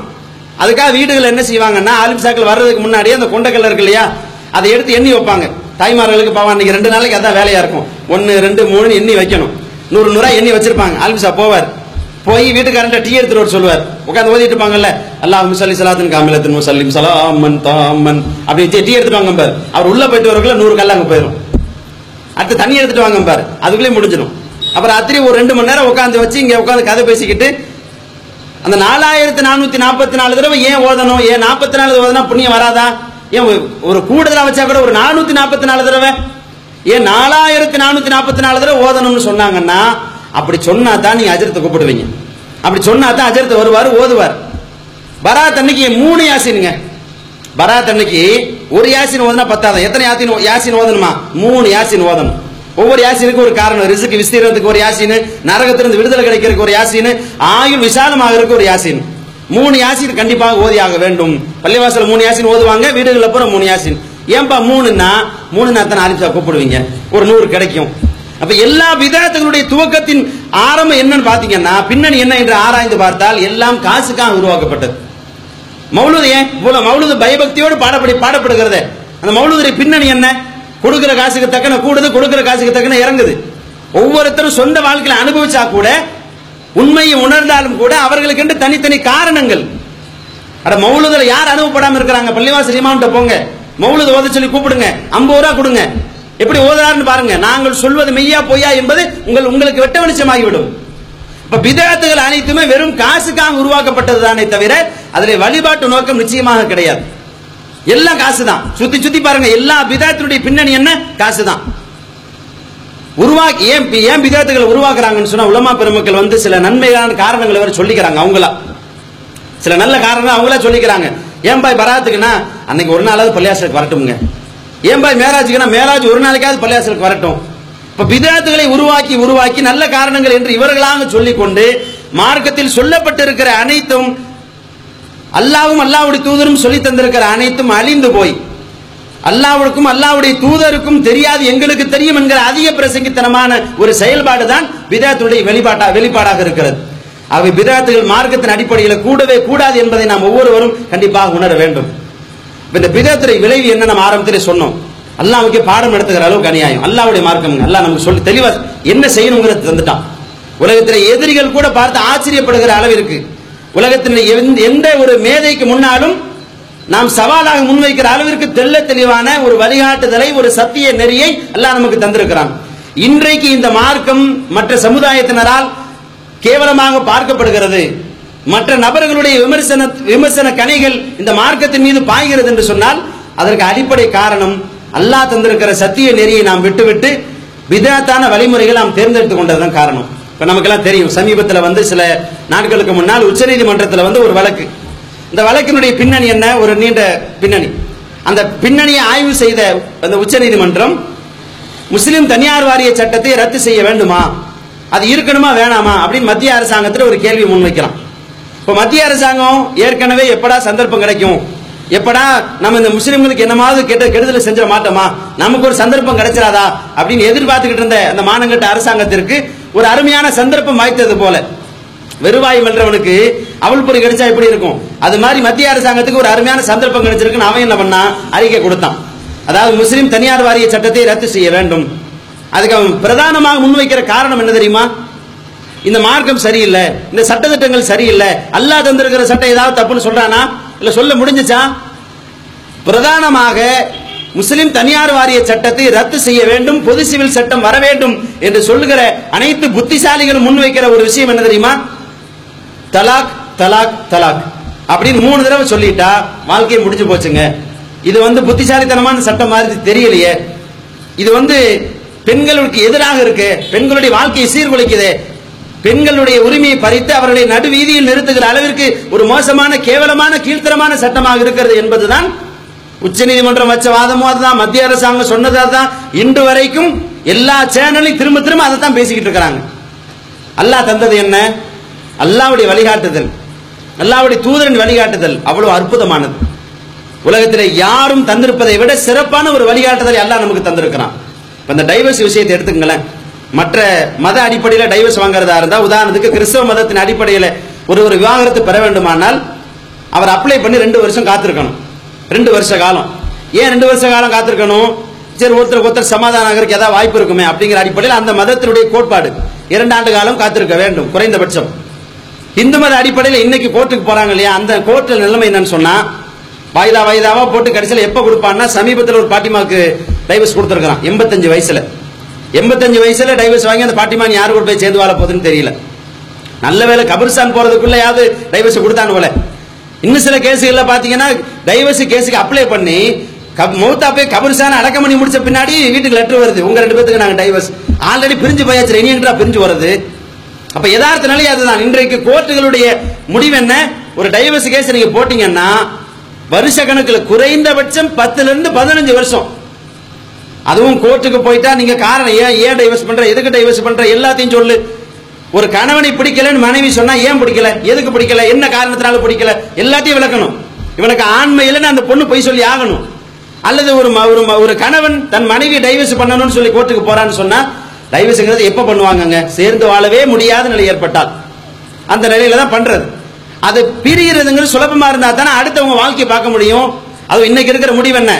அதுக்காக வீடுகள் என்ன செய்வாங்கன்னா ஆலிம்சாக்கள் வர்றதுக்கு முன்னாடி அந்த கொண்டக்கல்ல இருக்கு இல்லையா? அதை எடுத்து எண்ணி வைப்பாங்க. தாய்மார்களுக்கு பாவம் அன்னைக்கு ரெண்டு நாளைக்கு அதான் வேலையா இருக்கும். ஒன்னு ரெண்டு மூணு எண்ணி வைக்கணும். நூறு நூறா எண்ணி வச்சிருப்பாங்க. ஆலிம்சா போவார். போய் வீட்டுக்காரன் டீ எடுத்துட்டு வர சொல்லுவார். உட்காந்து ஓதிட்டு இருப்பாங்கல்ல. அல்லாஹ் முசல்லி சலாத்தின் காமிலத்தின் முசல்லிம் சலாமன் தாமன். அப்படி டீ எடுத்துட்டு வாங்க பார். அவர் உள்ள போயிட்டு வரக்குள்ள நூறு கல்ல அங்க போயிடும் அடுத்து தண்ணி எடுத்துட்டு வாங்க பாரு. அதுக்குள்ளே முடிஞ்சிடும். அப்புறம் அத்திரி ஒரு ரெண்டு மணி நேரம் உட்காந்து வச்சு இங்க உட்காந்து கதை பேசிக்கிட்டு அந்த நாலாயிரத்தி நானூத்தி நாற்பத்தி நாலு தடவை ஏன் ஓதணும்? ஏன் நாற்பத்தி நாலு ஓதனா புண்ணியம் வராதா? ஏன் ஒரு- ஒரு கூடுதலா வச்சா கூட ஒரு நானூத்தி நாற்பத்தி நாலு தடவை? ஏன் நாலாயிரத்தி நானூத்தி நாற்பத்தி நாலு தடவை ஓதணும்னு சொன்னாங்கன்னா அப்படி சொன்னா தான் நீங்க அஜரத்தை கூப்பிடுவீங்க. அப்படி சொன்னா தான் அஜரத்தை வருவார் ஓதுவார். பராத் அன்னைக்கு மூணு யாசினுங்க. பராத் அன்னைக்கு ஒரு யாசின் ஓதுனா பத்தாதான் எத்தனை யாத்தின் யாசின் ஓதணுமா? மூணு யாசின் ஓதணும். ஒவ்வொரு யாசினுக்கு ஒரு காரணம். ரிசுக்கு விஸ்தீரத்துக்கு ஒரு யாசின் நரகத்திலிருந்து விடுதலை கிடைக்கிறதுக்கு ஒரு யாசின் ஆயுள் விசாலமாகிறதுக்கு ஒரு யாசின். மூணு யாசின் கண்டிப்பாக ஓதியாக வேண்டும். பள்ளிவாசல் மூணு யாசின் ஓதுவாங்க வீடுகளில் பூரா மூணு யாசின். ஏன்பா மூணுன்னா? மூணு அத்தனை ஆலிசா கூப்பிடுவீங்க. ஒரு நூறு கிடைக்கும். அப்ப எல்லா விதத்துகளுடைய துவக்கத்தின் ஆரம்பம் என்னன்னு பாத்தீங்கன்னா பின்னணி என்ன என்று ஆராய்ந்து பார்த்தால் எல்லாம் காசுக்காக உருவாக்கப்பட்டது. மௌலூது ஏன்? இவ்வளவு மௌலூது பயபக்தியோடு பாடப்படி பாடப்படுகிறது. அந்த மௌலூதுடைய பின்னணி என்ன? கொடுக்கிற காசுக்கு தக்கன கூடுது கொடுக்கிற காசுக்கு தக்கன இறங்குது. ஒவ்வொருத்தரும் சொந்த வாழ்க்கையில அனுபவிச்சா கூட உண்மையை உணர்ந்தாலும் கூட அவர்களுக்கென்று தனித்தனி காரணங்கள். அட மௌலுதுல யார் அனுபவப்படாம இருக்கிறாங்க? பள்ளிவாசல் இமாம்கிட்ட போங்க. மௌலுது ஓத சொல்லி கூப்பிடுங்க. ஐம்பது ரூபா கொடுங்க. எப்படி ஓதுறாருன்னு பாருங்க. நாங்கள் சொல்வது மெய்யா பொய்யா என்பது உங்கள் உங்களுக்கு வெட்ட வெளிச்சமாகிவிடும். இப்ப பிதாத்துகள் அனைத்துமே வெறும் காசுக்காக உருவாக்கப்பட்டது தானே தவிர அதில் வழிபாட்டு நோக்கம் நிச்சயமாக கிடையாது. எல்லாம் காசு தான் சுத்தி சுத்தி பாருங்க எல்லா பிதாத்தினுடைய பின்னணி என்ன? காசு தான் உருவாக்கி ஏன் ஏன் பிதாத்துகளை உருவாக்குறாங்கன்னு சொன்னா உலமா பெருமக்கள் வந்து சில நன்மையான காரணங்களை வேற சொல்லிக்கிறாங்க அவங்களா. சில நல்ல காரணம் அவங்களா சொல்லிக்கிறாங்க. ஏன் பாய் பராத்துக்குன்னா அன்னைக்கு ஒரு நாளாவது பள்ளியாசலுக்கு வரட்டும்ங்க. ஏன் பாய் மேராஜுக்குன்னா மேராஜ் ஒரு நாளைக்காவது பள்ளியாசலுக்கு வரட்டும். இப்ப பிதாத்துகளை உருவாக்கி உருவாக்கி நல்ல காரணங்கள் என்று இவர்களாக சொல்லிக்கொண்டு மார்க்கத்தில் சொல்லப்பட்டிருக்கிற அனைத்தும் அல்லாவும் அல்லாவுடைய தூதரும் சொல்லி தந்திருக்கிற அனைத்தும் அழிந்து போய் அல்லாவுக்கும் அல்லாவுடைய தூதருக்கும் தெரியாது எங்களுக்கு தெரியும் என்கிற அதிக பிரசங்கித்தனமான ஒரு செயல்பாடு தான் விதாத்துடைய வெளிப்பாட்டா வெளிப்பாடாக இருக்கிறது. அவை விதாத்துகள் மார்க்கத்தின் அடிப்படையில் கூடவே கூடாது என்பதை நாம் ஒவ்வொருவரும் கண்டிப்பாக உணர வேண்டும். இந்த பிதத்துறை விளைவு என்ன நம்ம ஆரம்பத்திலே சொன்னோம். அல்லாவுக்கு பாடம் நடத்துகிற அளவுக்கு அநியாயம். அல்லாவுடைய மார்க்கம் அல்லா நமக்கு சொல்லி தெளிவா என்ன செய்யணுங்கிறது தந்துட்டான். உலகத்தில் எதிரிகள் கூட பார்த்து ஆச்சரியப்படுகிற அளவிற்கு உலகத்தில் எந்த- எந்த ஒரு மேதைக்கு முன்னாலும் நாம் சவாலாக முன்வைக்கிற அளவிற்கு தெள்ள தெளிவான ஒரு வழிகாட்டுதலை ஒரு சத்திய நெறியை எல்லாம் நமக்கு தந்திருக்கிறான். இன்றைக்கு இந்த மார்க்கம் மற்ற சமுதாயத்தினரால் கேவலமாக பார்க்கப்படுகிறது. மற்ற நபர்களுடைய விமர்சன விமர்சன கனிகள் இந்த மார்க்கத்தின் மீது பாய்கிறது என்று சொன்னால் அதற்கு அடிப்படை காரணம் அல்லாஹ் தந்திருக்கிற சத்திய நெறியை நாம் விட்டுவிட்டு விதத்தான வழிமுறைகளை நாம் தேர்ந்தெடுத்துக் கொண்டதுதான் காரணம். இப்ப நமக்கெல்லாம் தெரியும் சமீபத்தில் வந்து சில நாட்களுக்கு முன்னால் உச்சநீதிமன்றத்தில் வந்து ஒரு வழக்கு. இந்த வழக்கினுடைய பின்னணி என்ன? ஒரு நீண்ட பின்னணி. அந்த பின்னணியை ஆய்வு செய்த அந்த உச்சநீதிமன்றம் முஸ்லிம் தனியார் வாரிய சட்டத்தை ரத்து செய்ய வேண்டுமா? அது இருக்கணுமா வேணாமா? அப்படின்னு மத்திய அரசாங்கத்தில் ஒரு கேள்வி முன்வைக்கிறான் இப்போ மத்திய அரசாங்கம் ஏற்கனவே எப்படா சந்தர்ப்பம் கிடைக்கும்? எப்படா நம்ம இந்த முஸ்லிம்களுக்கு என்னமாவது கெட்ட கெடுதலை செஞ்சிட மாட்டோமா? நமக்கு ஒரு சந்தர்ப்பம் கிடைச்சிராதா அப்படின்னு எதிர்பார்த்துக்கிட்டு இருந்த அந்த மானங்கட்ட அரசாங்கத்திற்கு ஒரு அருமையான சந்தர்ப்பம் வாய்த்தது போல. வெறுவாய் வல்றவனுக்கு அவள் பொறி கிடைச்சா எப்படி இருக்கும்? அது மாதிரி மத்திய அரசாங்கத்துக்கு ஒரு அருமையான சந்தர்ப்பம் கிடைச்சிருக்குன்னு அவன் என்ன பண்ணான் அறிக்கை கொடுத்தான். அதாவது முஸ்லிம் தனியார் வாரிய சட்டத்தை ரத்து செய்ய வேண்டும். அதுக்கு அவன் பிரதானமாக முன்வைக்கிற காரணம் என்ன தெரியுமா? இந்த மார்க்கம் சரியில்லை இந்த சட்டத்திட்டங்கள் சரியில்லை அல்லா தந்திருக்கிற சட்டம் ஏதாவது தப்புன்னு சொல்றானா? இல்ல சொல்ல முடிஞ்சுச்சா? பிரதானமாக முஸ்லிம் தனியார் வாரிய சட்டத்தை ரத்து செய்ய வேண்டும் பொது சிவில் சட்டம் வர வேண்டும் என்று சொல்லுகிற அனைத்து புத்திசாலிகளும் முன்வைக்கிற ஒரு விஷயம் என்ன தெரியுமா? தலாக் தலாக் தலாக். அப்படின்னு மூணு தடவை சொல்லிட்டா வாழ்க்கையை முடிஞ்சு போச்சுங்க. இது வந்து புத்திசாலித்தனமான சட்டம் மாதிரி தெரியலையே. இது வந்து பெண்களுக்கு எதிராக இருக்கு பெண்களுடைய வாழ்க்கையை சீர்குலைக்குது. பெண்களுடைய உரிமையை பறித்து அவர்களை நடுவீதியில் நிறுத்துகிற அளவிற்கு ஒரு மோசமான கேவலமான கீழ்த்தரமான சட்டமாக இருக்கிறது என்பதுதான் உச்சநீதிமன்றம் வச்ச வாதமும் அதுதான். மத்திய அரசாங்கம் சொன்னது அதுதான். இன்று வரைக்கும் எல்லா சேனலையும் திரும்ப திரும்ப அதை தான் பேசிக்கிட்டு இருக்கிறாங்க. அல்லாஹ் தந்தது என்ன? அல்லாவுடைய வழிகாட்டுதல். அல்லாவுடைய தூதரின் வழிகாட்டுதல் அவ்வளவு அற்புதமானது. உலகத்தில் யாரும் தந்திருப்பதை விட சிறப்பான ஒரு வழிகாட்டுதலை அல்லாஹ் நமக்கு தந்திருக்கிறான். இப்ப இந்த டைவர்ஸ் விஷயத்தை எடுத்துக்கங்களேன். மற்ற மத அடிப்படையில் டைவர்ஸ் வாங்குறதா இருந்தால் உதாரணத்துக்கு கிறிஸ்தவ மதத்தின் அடிப்படையில் ஒரு ஒரு விவாகரத்து பெற வேண்டுமானால் அவர் அப்ளை பண்ணி ரெண்டு வருஷம் காத்திருக்கணும். ரெண்டு வருஷ காலம். ஏன் ரெண்டு வருஷ காலம் காத்திருக்கணும்? சரி ஒருத்தர் ஒருத்தர் சமாதானம் ஆகிறதுக்கு ஏதாவது வாய்ப்பு இருக்குமே அப்படிங்கிற அடிப்படையில் அந்த மதத்தினுடைய கோட்பாடு இரண்டு ஆண்டு காலம் காத்திருக்க வேண்டும் குறைந்தபட்சம். இந்து மத அடிப்படையில் இன்னைக்கு கோர்ட்டுக்கு போறாங்க இல்லையா? அந்த கோர்ட்டில் நிலைமை என்னன்னு சொன்னா வாய்தா வாயிதாவா போட்டு கடைசியில் எப்ப கொடுப்பான்னா சமீபத்தில் ஒரு பாட்டிமாவுக்கு டைவர்ஸ் கொடுத்துருக்கான் எண்பத்தஞ்சு வயசுல. எண்பத்தஞ்சு வயசுல டைவர்ஸ் வாங்கி அந்த பாட்டிமா யாரு கூட போய் சேர்ந்து வாழ போகுதுன்னு தெரியல. நல்ல வேலை கபிர்ஸ்தான் போறதுக்குள்ளயாவது டைவர்ஸ் கொடுத்தான்னு போல. இன்னும் சில கேஸுகள்ல பாத்தீங்கன்னா டைவர்ஸ் கேஸுக்கு அப்ளை பண்ணி கப்- மௌத்தா போய் கபிர்ஸ்தான் அடக்கம் பண்ணி முடிச்ச பின்னாடி வீட்டுக்கு லெட்டர் வருது. உங்க ரெண்டு பேத்துக்கு நாங்க டைவர்ஸ் ஆல்ரெடி பிரிஞ்சு போயாச்சு. இனி எங்கடா பிரிஞ்சு வருது அப்ப யதார்த்த நிலை அதுதான். இன்றைக்கு கோர்ட்டுகளுடைய முடிவு என்ன? ஒரு டைவர்ஸ் கேஸ் நீங்க போட்டீங்கன்னா வருஷ கணக்குல குறைந்தபட்சம் பத்துல இருந்து பதினஞ்சு வருஷம். அதுவும் கோர்ட்டுக்கு போயிட்டா நீங்க காரணம் ஏன் ஏன் டைவர்ஸ் பண்ற எதுக்கு டைவர்ஸ் பண்ற எல்லாத்தையும் சொல்லு. ஒரு கணவனை பிடிக்கலன்னு மனைவி சொன்னா ஏன் பிடிக்கல எதுக்கு பிடிக்கல என்ன காரணத்தினால பிடிக்கல எல்லாத்தையும் விளக்கணும். இவனுக்கு ஆண்மை இல்லைன்னு அந்த பொண்ணு போய் சொல்லி ஆகணும். அல்லது ஒரு ஒரு ஒரு கணவன் தன் மனைவி டைவர்ஸ் பண்ணணும்னு சொல்லி கோர்ட்டுக்கு போறான்னு சொன்னா டைவர்ஸ்ங்கிறது எப்ப பண்ணுவாங்கங்க? சேர்ந்து வாழவே முடியாத நிலை ஏற்பட்டால். அந்த நிலையில தான் பண்றது. அது பிரியறதுங்கிறது சுலபமா இருந்தா தானே அடுத்தவங்க வாழ்க்கையை பார்க்க முடியும். அது இன்னைக்கு இருக்கிற முடிவு என்ன?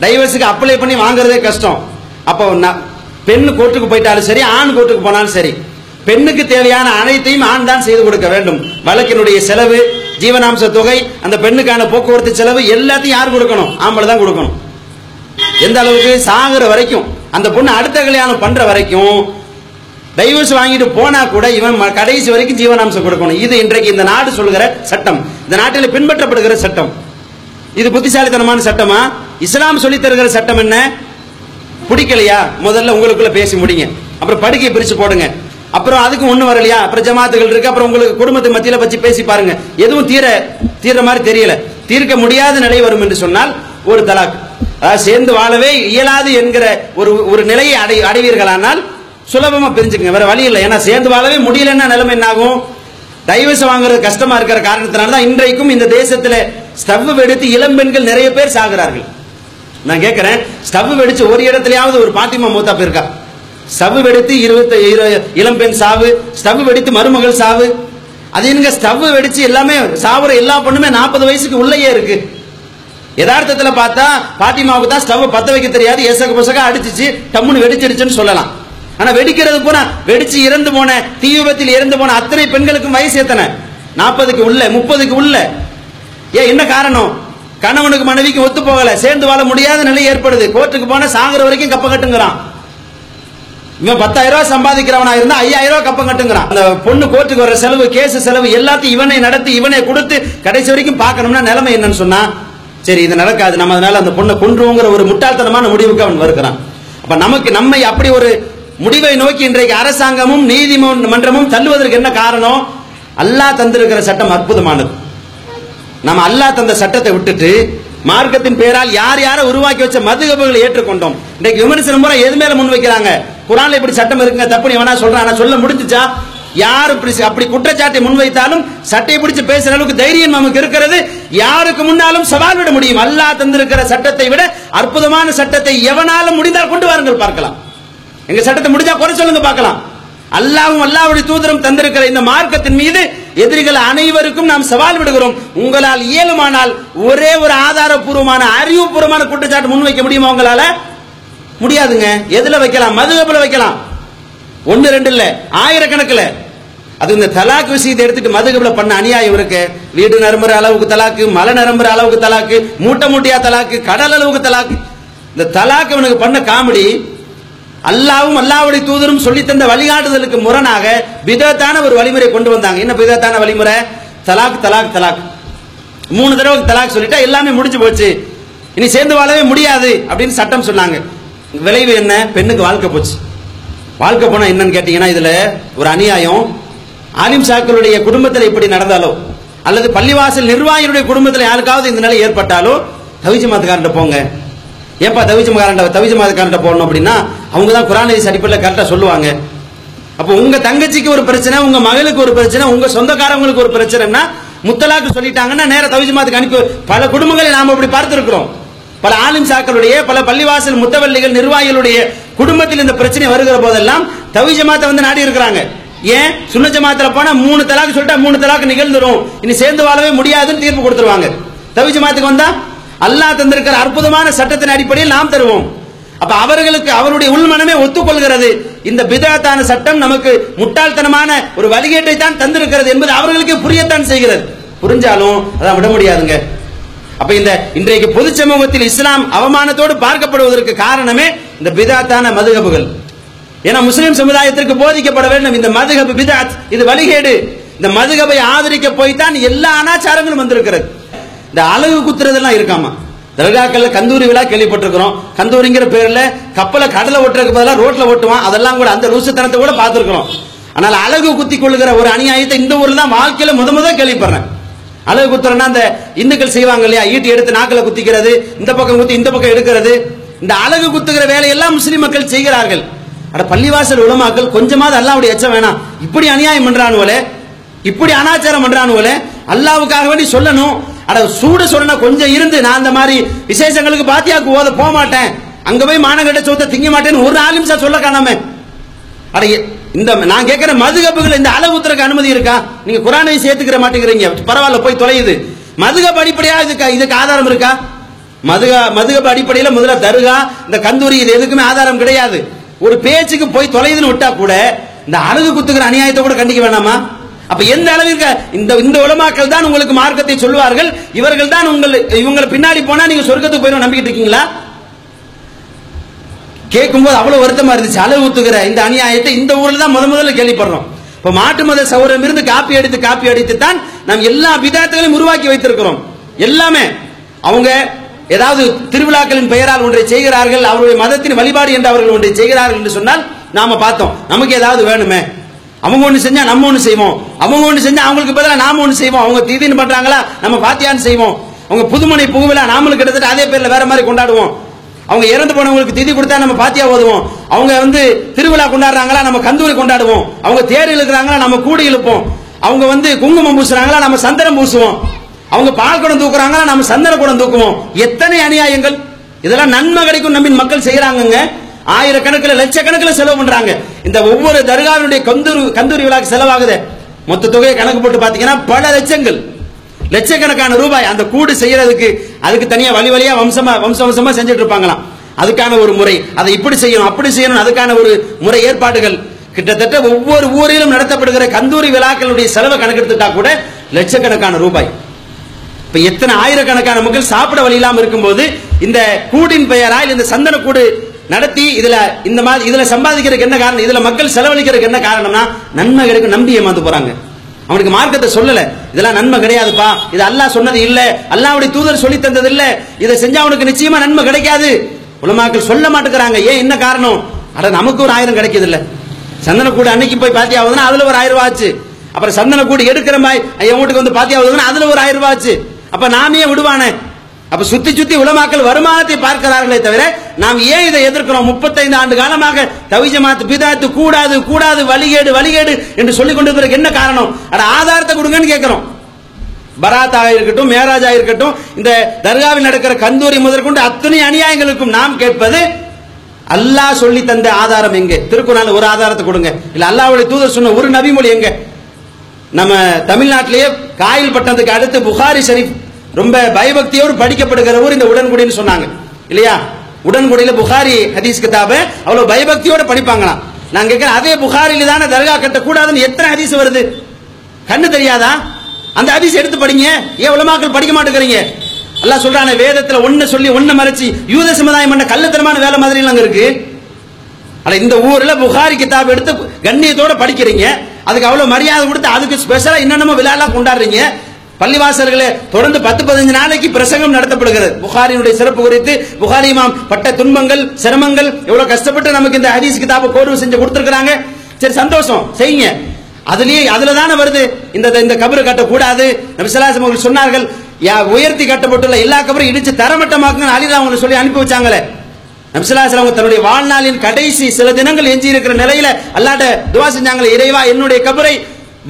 டைவர்ஸுக்கு அப்ளை பண்ணி வாங்குறதே கஷ்டம். அப்போ பெண் கோர்ட்டுக்கு போயிட்டாலும் சரி ஆண் கோர்ட்டுக்கு போனாலும் சரி பெண்ணுக்கு தேவையான அனைத்தையும் ஆண் தான் செய்து கொடுக்க வேண்டும். வழக்கினுடைய செலவு ஜீவனாம்ச தொகை அந்த பெண்ணுக்கான போக்குவரத்து செலவு எல்லாத்தையும் யார் கொடுக்கணும்? ஆம்பளை தான் கொடுக்கணும். எந்த அளவுக்கு? சாகுற வரைக்கும். அந்த பொண்ணு அடுத்த கல்யாணம் பண்ற வரைக்கும் டைவர்ஸ் வாங்கிட்டு போனா கூட இவன் ம- கடைசி வரைக்கும் ஜீவனாம்சம் கொடுக்கணும். இது இன்றைக்கு இந்த நாடு சொல்கிற சட்டம். இந்த நாட்டில் பின்பற்றப்படுகிற சட்டம். இது புத்திசாலித்தனமான சட்டமா? இஸ்லாம் சொல்லி தருகிற சட்டம் என்ன? பிடிக்கலையா? முதல்ல உங்களுக்குள்ள பேசி முடிங்க. அப்புறம் படுக்கையை பிரிச்சு போடுங்க. அப்புறம் அதுக்கு ஒண்ணு வரலையா? அப்புறம் ஜமாத்துகள் இருக்கு. அப்புறம் உங்களுக்கு குடும்பத்து மத்தியில வச்சு பேசி பாருங்க. எதுவும் தீர தீர மாதிரி தெரியல. தீர்க்க முடியாத நிலை வரும் என்று சொன்னால் ஒரு தலாக். அதாவது சேர்ந்து வாழவே இயலாது என்கிற ஒரு ஒரு நிலையை அடை அடைவீர்களானால் சுலபமா பிரிஞ்சுக்கங்க. வேற வழி இல்லை. ஏன்னா சேர்ந்து வாழவே முடியலன்னா நிலைமை என்ன ஆகும் டைவர்ஸ் வாங்குறது கஷ்டமா இருக்கிற காரணத்தினால தான் இன்றைக்கும் இந்த தேசத்துல ஸ்டவ் எடுத்து இளம் பெண்கள் நிறைய பேர் சாகிறார்கள். நான் கேட்கிறேன் ஸ்டவ் வெடிச்சு ஒரு இடத்துலயாவது ஒரு பாத்திமா மூத்தா போயிருக்கா? ஸ்டவ் வெடித்து இருபத்தி இளம்பெண் சாவு ஸ்டவ் வெடித்து மருமகள் சாவு. அது என்னங்க ஸ்டவ் வெடிச்சு எல்லாமே சாவுற எல்லா பொண்ணுமே நாற்பது வயசுக்கு உள்ளேயே இருக்கு. யதார்த்தத்தில் பார்த்தா பாட்டிமாவுக்கு தான் ஸ்டவ் பத்த வைக்க தெரியாது. எசக பசக அடிச்சிச்சு டம்முன்னு வெடிச்சிருச்சுன்னு சொல்லலாம். ஆனா வெடிக்கிறது போனா வெடிச்சு இறந்து போன தீ விபத்தில் இறந்து போன அத்தனை பெண்களுக்கும் வயசு எத்தனை? நாற்பதுக்கு உள்ள முப்பதுக்கு உள்ள. ஏன் என்ன காரணம்? கணவனுக்கு மனைவிக்கு ஒத்து போகல சேர்ந்து வாழ முடியாத நிலை ஏற்படுது. கோர்ட்டுக்கு போன சாகுற வரைக்கும் கப்ப கட்டுங்கிறான். இவன் பத்தாயிரம் ரூபாய் சம்பாதிக்கிறவனா இருந்தா ஐயாயிரம் ரூபாய் கப்பம் கட்டுங்கிறான். அந்த பொண்ணு கோர்ட்டுக்கு வர செலவு கேஸ் செலவு எல்லாத்தையும் இவனை நடத்தி இவனை கொடுத்து கடைசி வரைக்கும் பார்க்கணும்னா நிலைமை என்னன்னு சொன்னா சரி இது நடக்காது. நம்ம அதனால அந்த பொண்ணை கொன்றுவோங்கிற ஒரு முட்டாள்தனமான முடிவுக்கு அவன் வருகிறான். அப்ப நமக்கு நம்மை அப்படி ஒரு முடிவை நோக்கி இன்றைக்கு அரசாங்கமும் நீதிமன்றமும் தள்ளுவதற்கு என்ன காரணம்? அல்லாஹ் தந்திருக்கிற சட்டம் அற்புதமானது. நம்ம அல்லாஹ் தந்த சட்டத்தை விட்டுட்டு மார்க்கத்தின் பெயரால் யார் யாரை உருவாக்கி வச்ச மதுகபுகளை ஏற்றுக்கொண்டோம். இன்னைக்கு விமர்சனம் பூரா எது மேல முன் வைக்கிறாங்க? குரான்ல இப்படி சட்டம் இருக்குங்க தப்பு எவனா சொல்றான். சொல்ல முடிஞ்சுச்சா? யார் இப்படி அப்படி குற்றச்சாட்டை முன்வைத்தாலும் சட்டையை பிடிச்சு பேசுற அளவுக்கு தைரியம் நமக்கு இருக்கிறது. யாருக்கு முன்னாலும் சவால் விட முடியும். அல்லாஹ் தந்திருக்கிற சட்டத்தை விட அற்புதமான சட்டத்தை எவனாலும் முடிந்தால் கொண்டு வாருங்கள் பார்க்கலாம். எங்க சட்டத்தை முடிஞ்சா குறை சொல்லுங்க பார்க்கலாம். அல்லாவும் அல்லாவுடைய தூதரும் தந்திருக்கிற இந்த மார்க்கத்தின் மீது எதிரிகள் அனைவருக்கும் நாம் சவால் விடுகிறோம். உங்களால் இயலுமானால் ஒரே ஒரு ஆதாரபூர்வமான அறிவுபூர்வமான குற்றச்சாட்டு முன்வைக்க முடியுமா உங்களால? முடியாதுங்க. எதுல வைக்கலாம்? மதுகப்புல வைக்கலாம். ஒன்னு ரெண்டு இல்ல. ஆயிரக்கணக்கில். அது இந்த தலாக் விஷயத்தை எடுத்துட்டு மதுகப்புல பண்ண அநியாயம் இருக்கு. வீடு நரம்புற அளவுக்கு தலாக்கு மலை நரம்புற அளவுக்கு தலாக்கு மூட்டை மூட்டையா தலாக்கு கடல் அளவுக்கு தலாக்கு. இந்த தலாக்கு இவனுக்கு பண்ண காமெடி அல்லாவும் அல்லாவுடைய தூதரும் சொல்லி தந்த வழிகாட்டுதலுக்கு முரணாக விதத்தான ஒரு வழிமுறை கொண்டு வந்தாங்க. என்ன விதத்தான வழிமுறை? தலாக் தலாக் தலாக். மூணு தடவை தலாக் சொல்லிட்டா எல்லாமே முடிஞ்சு போச்சு. இனி சேர்ந்து வாழவே முடியாது அப்படின்னு சட்டம் சொன்னாங்க. விளைவு என்ன? பெண்ணுக்கு வாழ்க்கை போச்சு. வாழ்க்கை போனா என்னன்னு கேட்டீங்கன்னா இதுல ஒரு அநியாயம். ஆலிம் சாக்களுடைய குடும்பத்தில் இப்படி நடந்தாலோ அல்லது பள்ளிவாசல் நிர்வாகிகளுடைய குடும்பத்தில் யாருக்காவது இந்த நிலை ஏற்பட்டாலோ தவிச்சு போங்க. ஏப்பா தவிச்சு மாகாரண்ட தவிச்சு போகணும் அப்படின்னா அவங்க தான் குரான் ஹதீஸ் அடிப்படையில் கரெக்டாக சொல்லுவாங்க. அப்போ உங்க தங்கச்சிக்கு ஒரு பிரச்சனை உங்க மகளுக்கு ஒரு பிரச்சனை உங்க சொந்தக்காரங்களுக்கு ஒரு பிரச்சனைனா முத்தலாக்கு சொல்லிட்டாங்கன்னா நேர தவிஜமாத்துக்கு அனுப்பி பல குடும்பங்களை நாம் அப்படி பார்த்திருக்கிறோம். பல ஆலிம் சாக்களுடைய பல பள்ளிவாசல் முத்தவள்ளிகள் நிர்வாகிகளுடைய குடும்பத்தில் இந்த பிரச்சனை வருகிற போதெல்லாம் தவிஜமாத்தை வந்து நாடி இருக்கிறாங்க. ஏன்? சுன்ன ஜமாத்துல போனா மூணு தலாக்கு சொல்லிட்டா மூணு தலாக்கு நிகழ்ந்துரும். இனி சேர்ந்து வாழவே முடியாதுன்னு தீர்ப்பு கொடுத்துருவாங்க. தவிஜமாத்துக்கு வந்தா அல்லாஹ் தந்திருக்கிற அற்புதமான சட்டத்தின் அடிப்படையில் நாம் தருவோம். அப்ப அவர்களுக்கு அவருடைய உள்மனமே ஒத்துக்கொள்கிறது. இந்த பிதாத்தான சட்டம் நமக்கு முட்டாள்தனமான ஒரு வழிகேட்டை தான் தந்திருக்கிறது என்பது அவர்களுக்கே புரியத்தான் செய்கிறது. புரிஞ்சாலும் அதான் விட முடியாதுங்க. அப்ப இந்த இன்றைக்கு பொது சமூகத்தில் இஸ்லாம் அவமானத்தோடு பார்க்கப்படுவதற்கு காரணமே இந்த பிதாத்தான மதுகபுகள். ஏன்னா முஸ்லிம் சமுதாயத்திற்கு போதிக்கப்பட வேண்டும் இந்த மதுகபு பிதாத். இது வழிகேடு. இந்த மதுகபை ஆதரிக்க போய்தான் எல்லா அனாச்சாரங்களும் வந்திருக்கிறது. இந்த அழகு குத்துறதெல்லாம் இருக்காமா? தர்காக்கள்ல கந்தூரி விழா கேள்விப்பட்டிருக்கிறோம். கந்தூரிங்கிற பேர்ல கப்பலை கடலை ஓட்டுறதுக்கு பதிலாக ரோட்ல ஓட்டுவான் அதெல்லாம் கூட அந்த லூசுத்தனத்தை கூட பார்த்துருக்கிறோம். ஆனால் அழகு குத்தி கொள்ளுகிற ஒரு அநியாயத்தை இந்த ஊர்ல தான் வாழ்க்கையில முத முத கேள்விப்படுறேன். அழகு குத்துறேன்னா அந்த இந்துக்கள் செய்வாங்க இல்லையா? ஈட்டி எடுத்து நாக்கில் குத்திக்கிறது இந்த பக்கம் குத்தி இந்த பக்கம் எடுக்கிறது. இந்த அழகு குத்துகிற வேலையெல்லாம் முஸ்லீம் மக்கள் செய்கிறார்கள். அட பள்ளிவாசல் உலமாக்கள் கொஞ்சமாவது அல்லாவுடைய எச்சம் வேணாம். இப்படி அநியாயம் பண்றானுவலே இப்படி அனாச்சாரம் பண்றானுவலே அல்லாவுக்காக வேண்டி சொல்லணும். அட சூடு சொன்னா கொஞ்சம் இருந்து. நான் அந்த மாதிரி விசேஷங்களுக்கு பாத்தியாக்கு ஓத போக மாட்டேன். அங்க போய் மானகட்ட சோத்த திங்க மாட்டேன்னு ஒரு நாலு நிமிஷம் சொல்ல காணாம. அட எ- இந்த நான் கேட்கிற மதுகப்புகள் இந்த அளவு ஊத்துறதுக்கு அனுமதி இருக்கா? நீங்க குரானை சேர்த்துக்கிற மாட்டேங்கிறீங்க. பரவாயில்ல போய் தொலையுது. மதுகப் அடிப்படையா இதுக்கு இதுக்கு ஆதாரம் இருக்கா? மதுக மதுகப் அடிப்படையில முதல்ல தருகா இந்த கந்தூரி இது எதுக்குமே ஆதாரம் கிடையாது. ஒரு பேச்சுக்கு போய் தொலையுதுன்னு விட்டா கூட இந்த அழகு குத்துக்கிற அநியாயத்தை கூட கண்டிக்க வேணாமா? அப்ப எந்த அளவிற்கு இந்த இந்த உலமாக்கள் தான் உங்களுக்கு மார்க்கத்தை சொல்லுவார்கள் இவர்கள் தான் உங்கள் இவங்களை பின்னாடி போனா நீங்க சொர்க்கத்துக்கு போயிடும் நம்பிக்கிட்டு இருக்கீங்களா? கேட்கும்போது அவ்வளவு வருத்தமா இருந்துச்சு. அளவு ஊத்துகிற இந்த அநியாயத்தை இந்த ஊர்ல தான் முத முதல்ல கேள்விப்படுறோம். இப்ப மாட்டு மத சௌரம் இருந்து காப்பி அடித்து காப்பி அடித்து தான் நாம் எல்லா விதத்துகளையும் உருவாக்கி வைத்திருக்கிறோம். எல்லாமே. அவங்க ஏதாவது திருவிழாக்களின் பெயரால் ஒன்றை செய்கிறார்கள் அவருடைய மதத்தின் வழிபாடு என்று அவர்கள் ஒன்றை செய்கிறார்கள் என்று சொன்னால் நாம பார்த்தோம். நமக்கு ஏதாவது வேணுமே. அவங்க ஒண்ணு செஞ்சா நம்ம ஒண்ணு செய்வோம். அவங்க ஒண்ணு செஞ்சா அவங்களுக்கு பதிலாக நாம ஒண்ணு செய்வோம். அவங்க தீதின்னு பண்றாங்களா நம்ம பாத்தியான்னு செய்வோம். அவங்க புதுமனை புகுவிழா நாமளும் கிட்டத்தட்ட அதே பேர்ல வேற மாதிரி கொண்டாடுவோம். அவங்க இறந்து போனவங்களுக்கு திதி கொடுத்தா நம்ம பாத்தியா ஓதுவோம். அவங்க வந்து திருவிழா கொண்டாடுறாங்களா நம்ம கந்தூரி கொண்டாடுவோம். அவங்க தேர் இழுக்கிறாங்களா நம்ம கூடி இழுப்போம். அவங்க வந்து குங்குமம் பூசுறாங்களா நம்ம சந்தனம் பூசுவோம். அவங்க பால் குடம் தூக்குறாங்களா நம்ம சந்தன குடம் தூக்குவோம். எத்தனை அநியாயங்கள். இதெல்லாம் நன்மை கிடைக்கும் நம்பின் மக்கள் செய்யறாங்க ஆயிரக்கணக்கில் லட்சக்கணக்கில் செலவு பண்றாங்க. இந்த ஒவ்வொரு தர்காவினுடைய கந்தூரி கந்தூரி விழாக்கு செலவாகுது. மொத்த தொகையை கணக்கு போட்டு பாத்தீங்கன்னா பல லட்சங்கள். லட்சக்கணக்கான ரூபாய் அந்த கூடு செய்யறதுக்கு அதுக்கு தனியா வழி வழியா வம்சமா வம்ச வம்சமா செஞ்சுட்டு இருப்பாங்களாம். அதுக்கான ஒரு முறை. அதை இப்படி செய்யணும் அப்படி செய்யணும் அதுக்கான ஒரு முறை ஏற்பாடுகள். கிட்டத்தட்ட ஒவ்வொரு ஊரிலும் நடத்தப்படுகிற கந்தூரி விழாக்களுடைய செலவை கணக்கெடுத்துட்டா கூட லட்சக்கணக்கான ரூபாய். இப்ப எத்தனை ஆயிரக்கணக்கான மக்கள் சாப்பிட வழி இல்லாமல் இருக்கும்போது இந்த கூடின் பெயரால் இந்த சந்தன கூடு நடத்தி இதுல இந்த மாதிரி இதுல சம்பாதிக்கிறதுக்கு என்ன காரணம்? இதுல மக்கள் செலவழிக்கிறதுக்கு என்ன காரணம்னா நன்மை கிடைக்கும் நம்பி ஏமாந்து போறாங்க. அவனுக்கு மார்க்கத்தை சொல்லல. இதெல்லாம் நன்மை கிடையாதுப்பா. இது அல்லாஹ் சொன்னது இல்ல. அல்லாவுடைய தூதர் சொல்லி தந்தது இல்ல. இதை செஞ்சா அவனுக்கு நிச்சயமா நன்மை கிடைக்காது. உலமாக்கள் சொல்ல மாட்டேங்கிறாங்க. ஏன் என்ன காரணம்? அட நமக்கு ஒரு ஆயிரம் கிடைக்குது இல்ல சந்தன அன்னைக்கு போய் பாத்தியா அதுல ஒரு ஆயிரம் ரூபாய் ஆச்சு. அப்புறம் சந்தன எடுக்கிற மாதிரி என் வீட்டுக்கு வந்து பாத்தியா அதுல ஒரு ஆயிரம் ரூபாய் ஆச்சு. அப்ப நாமே விடுவானே. அப்ப சுத்தி சுத்தி உலமாக்கள் வருமானத்தை பார்க்கிறார்களே தவிர நாம் ஏன் இதை எதிர்க்கிறோம்? முப்பத்தைந்து ஆண்டு காலமாக தவிஜமாத்து பிதாத்து கூடாது கூடாது வழிகேடு வழிகேடு என்று சொல்லிக் கொண்டிருக்கிறதுக்கு என்ன காரணம்? அட ஆதாரத்தை கொடுங்கன்னு கேட்கிறோம். பராத்தாக இருக்கட்டும் மேராஜா இருக்கட்டும் இந்த தர்காவில் நடக்கிற கந்தூரி முதற்கொண்டு அத்தனை அநியாயங்களுக்கும் நாம் கேட்பது அல்லாஹ் சொல்லி தந்த ஆதாரம் எங்க? திருக்குறள் ஒரு ஆதாரத்தை கொடுங்க. இல்ல அல்லாவுடைய தூதர் சொன்ன ஒரு நபிமொழி எங்க? நம்ம தமிழ்நாட்டிலேயே காயில் பட்டணத்துக்கு அடுத்து புகாரி ஷரீஃப் ரொம்ப பயபக்தியோடு படிக்கப்படுகிற ஊர் இந்த உடன்குடின்னு சொன்னாங்க. இல்லையா? உடன்குடியில புகாரி ஹதீஸ் கிதாப அவ்வளவு பயபக்தியோட படிப்பாங்களாம் நான் கேட்கிறேன் அதே புகாரில தானே தர்கா கட்டக்கூடாதுன்னு எத்தனை ஹதீஸ் வருது? கண்ணு தெரியாதா? அந்த ஹதீஸ் எடுத்து படிங்க. ஏன் உலமாக்கள் படிக்க மாட்டேங்கிறீங்க? எல்லாம் சொல்றானே வேதத்துல ஒண்ணு சொல்லி ஒண்ணு மறைச்சு யூத சமுதாயம் பண்ண கள்ளத்தனமான வேலை மாதிரி எல்லாம் இருக்கு. ஆனா இந்த ஊர்ல புகாரி கிதாப் எடுத்து கண்ணியத்தோட படிக்கிறீங்க. அதுக்கு அவ்வளவு மரியாதை கொடுத்து அதுக்கு ஸ்பெஷலா என்னென்னமோ விழாலாம் கொண்டாடுறீங்க. பள்ளிவாசல்களே தொடர்ந்து பத்து பதினஞ்சு நாளைக்கு பிரசங்கம் நடத்தப்படுகிறது. புகாரினுடைய சிறப்பு குறித்து புகாரி இமாம் பட்ட துன்பங்கள் சிரமங்கள் எவ்வளவு கஷ்டப்பட்டு நமக்கு இந்த ஹதீஸ் கிதாப கோர்வு செஞ்சு கொடுத்துருக்காங்க சரி சந்தோஷம். செய்யுங்க. அதுலயே அதுல தானே வருது. இந்த இந்த கபரு கட்டக்கூடாது. நபிசலாசம் அவர்கள் சொன்னார்கள் யா உயர்த்தி கட்டப்பட்டுள்ள எல்லா கபரும் இடிச்சு தரமட்டமாக்குங்க அலிதா அவங்களை சொல்லி அனுப்பி வச்சாங்களே. நபிசல்லாசலம் அவங்க தன்னுடைய வாழ்நாளின் கடைசி சில தினங்கள் எஞ்சி இருக்கிற நிலையில அல்லாட்ட துவா செஞ்சாங்களே இறைவா என்னுடைய கபரை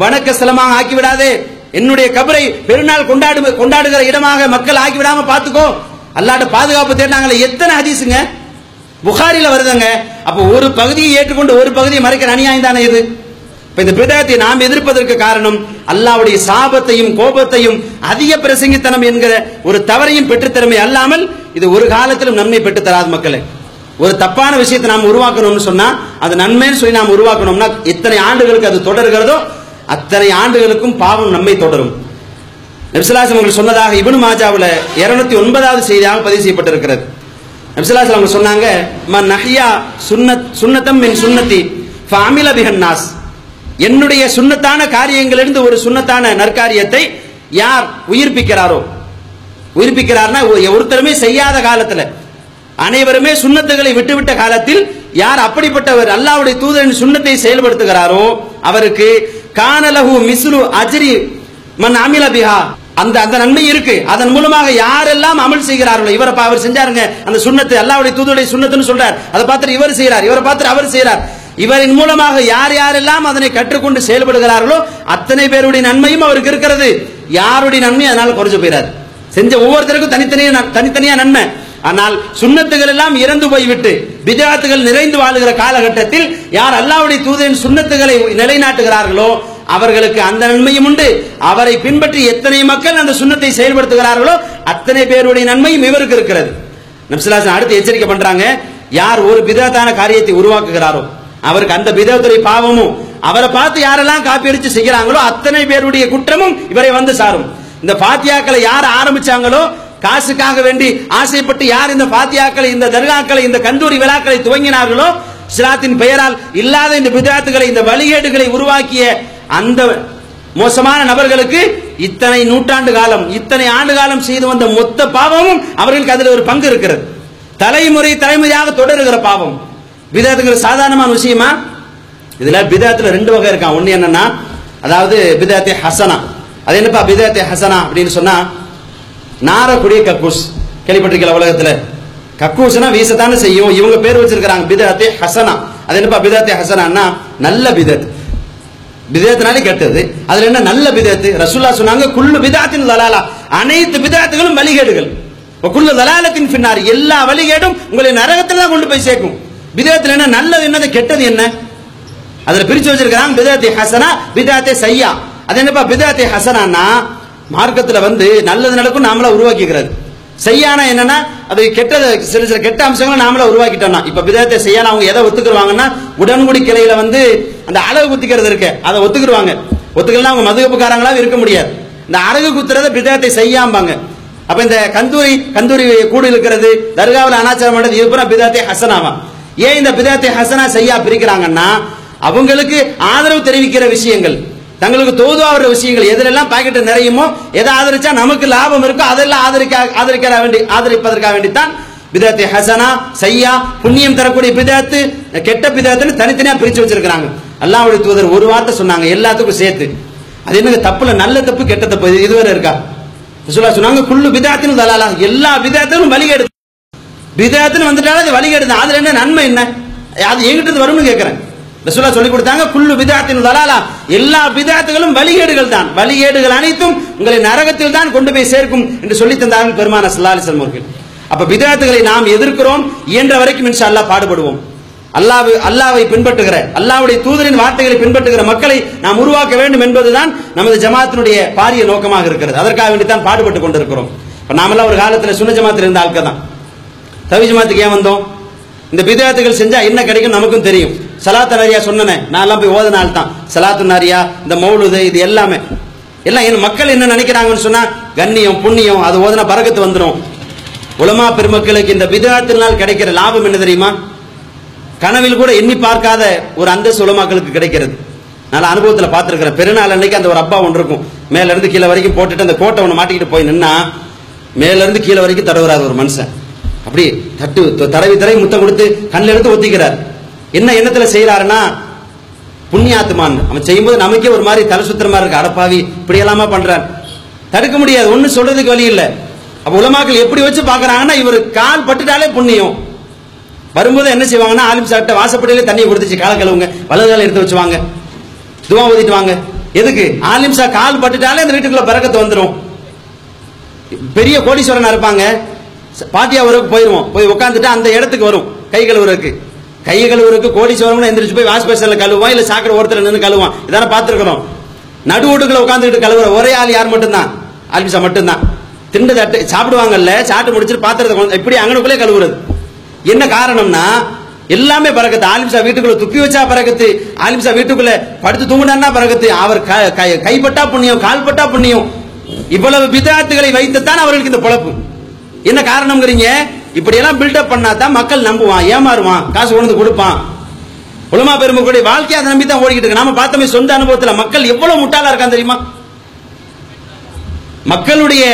வணக்க ஸ்தலமாக ஆக்கி விடாதே. என்னுடைய கபரை பெருநாள் கொண்டாடு கொண்டாடுகிற இடமாக மக்கள் ஆக்கிவிடாம பாத்துக்கோ அல்லாட்ட பாதுகாப்பு தேடினாங்களே எத்தனை ஹதீஸுங்க? புகாரில வருதுங்க. அப்ப ஒரு பகுதியை ஏற்றுக்கொண்டு ஒரு பகுதியை மறைக்கிற அநியாயம் தானே இது? இப்ப இந்த பிதாத்தை நாம் எதிர்ப்பதற்கு காரணம் அல்லாவுடைய சாபத்தையும் கோபத்தையும் அதிக பிரசங்கித்தனம் என்கிற ஒரு தவறையும் பெற்றுத்தரமே அல்லாமல் இது ஒரு காலத்திலும் நன்மை பெற்றுத்தராது மக்களை. ஒரு தப்பான விஷயத்தை நாம் உருவாக்கணும்னு சொன்னா அது நன்மைன்னு சொல்லி நாம் உருவாக்கணும்னா எத்தனை ஆண்டுகளுக்கு அது தொடர்கிறதோ அத்தனை ஆண்டுகளுக்கும் பாவம் நம்மை தொடரும். நபிசுல்லாசம் அவர்கள் சொன்னதாக இபனு மாஜாவில் இருநூத்தி ஒன்பதாவது செய்தியாக பதிவு செய்யப்பட்டிருக்கிறது. நபிசுல்லாசம் அவங்க சொன்னாங்க ம நஹ்யா சுன்னத் சுன்னத்தம் என் சுன்னத்தி ஃபாமில பிஹன் நாஸ் என்னுடைய சுன்னத்தான காரியங்களிலிருந்து ஒரு சுண்ணத்தான நற்காரியத்தை யார் உயிர்ப்பிக்கிறாரோ? உயிர்ப்பிக்கிறார்னா ஒருத்தருமே செய்யாத காலத்துல அனைவருமே சுன்னத்துகளை விட்டுவிட்ட காலத்தில் யார் அப்படிப்பட்டவர் அல்லாவுடைய தூதரின் சுண்ணத்தை செயல்படுத்துகிறாரோ அவருக்கு கானலகு மிஸ்லு அஜ்ரி மன் அமில பிஹா. அந்த அந்த நன்மை இருக்கு. அதன் மூலமாக யாரெல்லாம் அமல் செய்கிறார்களோ இவரை பா- அவர் செஞ்சாருங்க. அந்த சுண்ணத்து அல்லாவுடைய தூதுடைய சுண்ணத்துன்னு சொல்றார். அதை பார்த்துட்டு இவர் செய்கிறார் இவரை பார்த்துட்டு அவர் செய்கிறார் இவரின் மூலமாக யார் யாரெல்லாம் அதனை கற்றுக்கொண்டு செயல்படுகிறார்களோ அத்தனை பேருடைய நன்மையும் அவருக்கு இருக்கிறது. யாருடைய நன்மை அதனால குறைஞ்சு போயிடாது செஞ்ச ஒவ்வொருத்தருக்கும் தனித்தனியா தனித்தனியா நன்மை. ஆனால் சுண்ணத்துகள் எல்லாம் இறந்து போய்விட்டு பிதாத்துகள் நிறைந்து வாழுகிற காலகட்டத்தில் யார் அல்லாவுடைய தூதரின் சுண்ணத்துகளை நிலைநாட்டுகிறார்களோ அவர்களுக்கு அந்த நன்மையும் உண்டு. அவரை பின்பற்றி எத்தனை மக்கள் அந்த சுண்ணத்தை செயல்படுத்துகிறார்களோ அத்தனை பேருடைய நன்மையும் இவருக்கு இருக்கிறது. நம்சிலாசன் அடுத்து எச்சரிக்கை பண்றாங்க யார் ஒரு பிதத்தான காரியத்தை உருவாக்குகிறாரோ அவருக்கு அந்த பிதத்துடைய பாவமும் அவரை பார்த்து யாரெல்லாம் காப்பி அடிச்சு செய்கிறாங்களோ அத்தனை பேருடைய குற்றமும் இவரை வந்து சாரும். இந்த பாத்தியாக்களை யார் ஆரம்பிச்சாங்களோ காசுக்காக வேண்டி ஆசைப்பட்டு யார் இந்த பாத்தியாக்களை இந்த தர்காக்களை இந்த கந்தூரி விழாக்களை துவங்கினார்களோ இஸ்லாத்தின் பெயரால் இல்லாத இந்த பிதாத்துகளை இந்த வழிகேடுகளை உருவாக்கிய அந்த மோசமான நபர்களுக்கு இத்தனை நூற்றாண்டு காலம் இத்தனை ஆண்டு காலம் செய்து வந்த மொத்த பாவமும் அவர்களுக்கு அதில் ஒரு பங்கு இருக்கிறது. தலைமுறை தலைமுறையாக தொடருகிற பாவம். பிதாத்துங்கிற சாதாரணமான விஷயமா? இதுல பிதாத்துல ரெண்டு வகை இருக்கான். ஒண்ணு என்னன்னா அதாவது பிதாத்தே ஹசனா. அது என்னப்பா? பிதாத்தே ஹசனா அப்படின்னு சொன்னா நாரக்கூடிய கக்கூஸ். கேள்விப்பட்டிருக்கல உலகத்துல? கக்கூஸ்னா வீசத்தானே செய்யும். இவங்க பேர் வச்சிருக்கிறாங்க பிதாத்தே ஹசனா. அது என்னப்பா பிதாத்தே ஹசனான்னா நல்ல பிதத் பிதத்தினாலே கெட்டது. அதுல என்ன நல்ல பிதத்து ரசுல்லா சொன்னாங்க குல்லு பிதாத்தின் தலாலா. அனைத்து பிதாத்துகளும் வழிகேடுகள். குள்ளு குல்லு தலாலத்தின் பின்னார் எல்லா வழிகேடும் உங்களை நரகத்துல தான் கொண்டு போய் சேர்க்கும். பிதத்துல என்ன நல்லது என்னது கெட்டது என்ன? அதுல பிரிச்சு வச்சிருக்கிறாங்க பிதாத்தே ஹசனா பிதாத்தே சையா அது என்னப்பா பிதாத்தே ஹசனான்னா மார்க்கத்தில் வந்து நல்லது நடக்கும் நாமளா உருவாக்கிக்கிறது. செய்யானா என்னன்னா அது கெட்டது சில சில கெட்ட அம்சங்களை நாமளா உருவாக்கிட்டோம்னா இப்ப விதத்தை செய்யானா அவங்க எதை ஒத்துக்குருவாங்கன்னா உடன்குடி கிளையில வந்து அந்த அழகு குத்திக்கிறது இருக்கு அதை ஒத்துக்குருவாங்க. ஒத்துக்கலாம் அவங்க மதுகப்புக்காரங்களாவும் இருக்க முடியாது. இந்த அழகு குத்துறத விதத்தை செய்யாம்பாங்க. அப்ப இந்த கந்தூரி கந்தூரி கூடு இருக்கிறது தர்காவில் அனாச்சாரம் பண்றது இது பூரா பிதாத்தை ஹசனாவா? ஏன் இந்த பிதாத்தை ஹசனா செய்யா பிரிக்கிறாங்கன்னா அவங்களுக்கு ஆதரவு தெரிவிக்கிற விஷயங்கள். தங்களுக்கு தோதுவாகிற விஷயங்கள் எதிலெல்லாம் பாக்கெட் நிறையுமோ எதை ஆதரிச்சா நமக்கு லாபம் இருக்கோ அதெல்லாம் ஆதரிக்க ஆதரிக்க வேண்டி ஆதரிப்பதற்காக வேண்டித்தான். விதத்தை ஹசனா சையா புண்ணியம் தரக்கூடிய பிதத்து கெட்ட பிதத்துன்னு தனித்தனியா பிரிச்சு வச்சிருக்காங்க அல்லாவுடைய தூதர் ஒரு வார்த்தை சொன்னாங்க எல்லாத்துக்கும் சேர்த்து. அது என்னங்க தப்புல நல்ல தப்பு கெட்ட தப்பு இது இதுவரை இருக்கா? ரசூலுல்லாஹ் சொன்னாங்க குள்ளு பிதாத்தின் தலாலா. எல்லா பிதாத்திலும் வழிகேடு. பிதாத்துன்னு வந்துட்டாலும் அது வழிகேடுதான் அதுல என்ன நன்மை என்ன? அது எங்கிட்ட வரும்னு கேட்கிறேன் ரசூலா சொல்லி கொடுத்தாங்க குல்லு விதாத்தின் தலாலா. எல்லா விதாத்துகளும் வழிகேடுகள் தான். வழிகேடுகள் அனைத்தும் உங்களை நரகத்தில் தான் கொண்டு போய் சேர்க்கும் என்று சொல்லி தந்தார்கள் பெருமான சல்லாலி அவர்கள். அப்ப விதாத்துகளை நாம் எதிர்க்கிறோம் இயன்ற வரைக்கும் இன்ஷா அல்லாஹ் பாடுபடுவோம். அல்லாஹ் அல்லாவை பின்பற்றுகிற அல்லாவுடைய தூதரின் வார்த்தைகளை பின்பற்றுகிற மக்களை நாம் உருவாக்க வேண்டும் என்பதுதான் நமது ஜமாத்தினுடைய பாரிய நோக்கமாக இருக்கிறது. அதற்காக வேண்டி தான் பாடுபட்டு கொண்டிருக்கிறோம். இப்ப நாமெல்லாம் ஒரு காலத்துல சுன ஜமாத்தில் இருந்த ஆட்கள் தான். தவி ஜமாத்துக்கு ஏன் வந்தோம்? இந்த பிதாத்துகள் செஞ்சா என்ன கிடைக்கும் நமக்கும் தெரியும். சலாத்து நாரியா சொன்னேன் நான் எல்லாம் போய் ஓத நாள் தான் சலாத்து நாரியா இந்த மௌலுது இது எல்லாமே. எல்லாம் என் மக்கள் என்ன நினைக்கிறாங்கன்னு சொன்னா கண்ணியம் புண்ணியம் அது ஓதுனா பறக்கத்து வந்துடும் உலமா பெருமக்களுக்கு இந்த விதத்தினால் கிடைக்கிற லாபம் என்ன தெரியுமா? கனவில் கூட எண்ணி பார்க்காத ஒரு அந்தஸ்து உலமாக்களுக்கு கிடைக்கிறது. நான் அனுபவத்தில் பார்த்துருக்கிறேன். பெருநாள் அன்னைக்கு அந்த ஒரு அப்பா ஒன்று இருக்கும். மேலேருந்து கீழே வரைக்கும் போட்டுட்டு அந்த கோட்டை ஒன்று மாட்டிக்கிட்டு போய் நின்னா மேலேருந்து கீழே வரைக்கும் தடவுறாரு ஒரு மனுஷன். அப்படி தட்டு த- தடவி தடவி முத்தம் கொடுத்து கண்ணில் எடுத்து ஒத்திக்கிறார். என்ன எண்ணத்துல செய்யறாருன்னா புண்ணியாத்மான் அவன் செய்யும்போது நமக்கே ஒரு மாதிரி தலை சுத்துற மாதிரி இருக்கு. அடப்பாவி இப்படி எல்லாமா பண்றான் தடுக்க முடியாது. ஒன்றும் சொல்றதுக்கு வழி இல்ல. அப்ப உலமாக்கள் எப்படி வச்சு பாக்குறாங்கன்னா இவர் கால் பட்டுட்டாலே புண்ணியம். வரும்போது என்ன செய்வாங்கன்னா ஆலிம் சாப்பிட்ட வாசப்படியிலே தண்ணியை கொடுத்துச்சு கால கழுவுங்க. வலது கால எடுத்து வச்சுவாங்க. துவா ஊதிட்டு வாங்க. எதுக்கு? ஆலிம் சா கால் பட்டுட்டாலே அந்த வீட்டுக்குள்ள பறக்கத்து வந்துடும் பெரிய கோடீஸ்வரனா இருப்பாங்க. ச- பாத்தியா ஊருக்கு போயிருவோம். போய் உட்காந்துட்டு அந்த இடத்துக்கு வரும். கை கழுவுறதுக்கு. கை கழுவுறதுக்கு கோடீஸ்வரன் எந்திரிச்சு போய் வாஷ் பேசல கழுவான் இல்ல சாக்கடை ஓரத்தில் நின்று கழுவான் இதான பார்த்திருக்கிறோம். நடு வீட்டுக்குள்ள உட்காந்துட்டு கழுவுற ஒரே ஆள் யார் மட்டும்தான்? ஆலிம்சா மட்டும்தான். திண்டு தட்டு சாப்பிடுவாங்கல்ல சாப்பிட்டு முடிச்சுட்டு பாத்திரத்தை கொண்டு- இப்படி அங்கனுக்குள்ளே கழுவுறது? என்ன காரணம்னா எல்லாமே பறக்கத்து ஆலிம்சா வீட்டுக்குள்ள துப்பி வச்சா பறக்கத்து ஆலிம்சா வீட்டுக்குள்ள படுத்து தூங்கினா பறக்கத்து அவர் க- கைப்பட்டா புண்ணியம் கால்பட்டா புண்ணியம். இவ்வளவு பிதாத்துகளை வைத்துத்தான் அவர்களுக்கு இந்த பொழப்பு. என்ன காரணம்ங்கிறீங்க? இப்படி எல்லாம் பில்டப் பண்ணா தான் மக்கள் நம்புவான் ஏமாறுவான் காசு கொண்டு வந்து கொடுப்பான். உலமா பெருமக்களுடைய வாழ்க்கையை அதை நம்பி தான் ஓடிக்கிட்டு இருக்கு. நாம பார்த்தோமே சொந்த அனுபவத்துல மக்கள் எவ்வளவு முட்டாளா இருக்கான் தெரியுமா? மக்களுடைய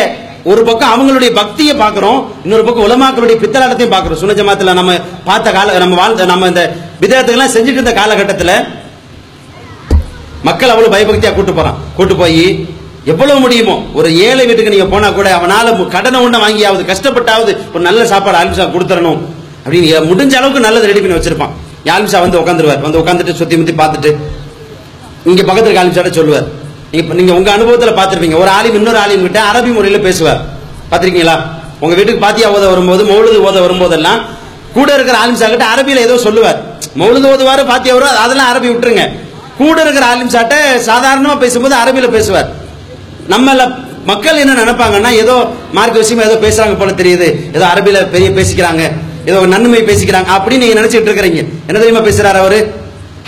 ஒரு பக்கம் அவங்களுடைய பக்தியை பார்க்கிறோம் இன்னொரு பக்கம் உலமாக்களுடைய பித்தலாட்டத்தையும் பார்க்கிறோம். சுன ஜமாத்துல நம்ம பார்த்த கால நம்ம வாழ்ந்த நம்ம இந்த விதத்துக்கெல்லாம் செஞ்சுட்டு இருந்த காலகட்டத்தில் மக்கள் அவ்வளவு பயபக்தியா கூட்டு போறான். கூட்டு போய் எவ்வளவு முடியுமோ? ஒரு ஏழை வீட்டுக்கு நீங்க போனா கூட அவனால கடனை ஒண்ணு வாங்கியாவது கஷ்டப்பட்டாவது ஒரு நல்ல சாப்பாடு ஆலிமிஷா கொடுத்துடணும். அப்படின்னு முடிஞ்ச அளவுக்கு நல்லது ரெடி பண்ணி வச்சிருப்பான். ஆலிம்சா வந்து உட்காந்துருவார் வந்து உட்காந்துட்டு சுத்தி முத்தி பார்த்துட்டு இங்க பக்கத்துல ஆலிம்சாட்ட சொல்லுவார். நீங்க நீங்க உங்க அனுபவத்துல பார்த்திருப்பீங்க. ஒரு ஆலிம் இன்னொரு ஆலிம் கிட்ட அரபி முறையில பேசுவார். பாத்திருக்கீங்களா உங்க வீட்டுக்கு பாத்தியா ஓத வரும்போது மௌலுது ஓத வரும்போதெல்லாம் கூட இருக்கிற ஆலிம்ஷா கிட்ட அரபியில ஏதோ சொல்லுவார். மௌலுது ஓதுவாரு பாத்தியா வரும் அதெல்லாம் அரபி விட்டுருங்க. கூட இருக்கிற ஆலிம்ஷாட்ட சாதாரணமா பேசும்போது அரபியில பேசுவார். நம்மள மக்கள் என்ன நினைப்பாங்கன்னா ஏதோ மார்க்க விஷயமா ஏதோ பேசுறாங்க போல தெரியுது. ஏதோ அரபியில பெரிய பேசிக்கிறாங்க. ஏதோ ஒரு நன்மை பேசிக்கிறாங்க. அப்படின்னு நீங்க நினைச்சிட்டு இருக்கிறீங்க. என்ன தெரியுமா பேசுறாரு அவரு?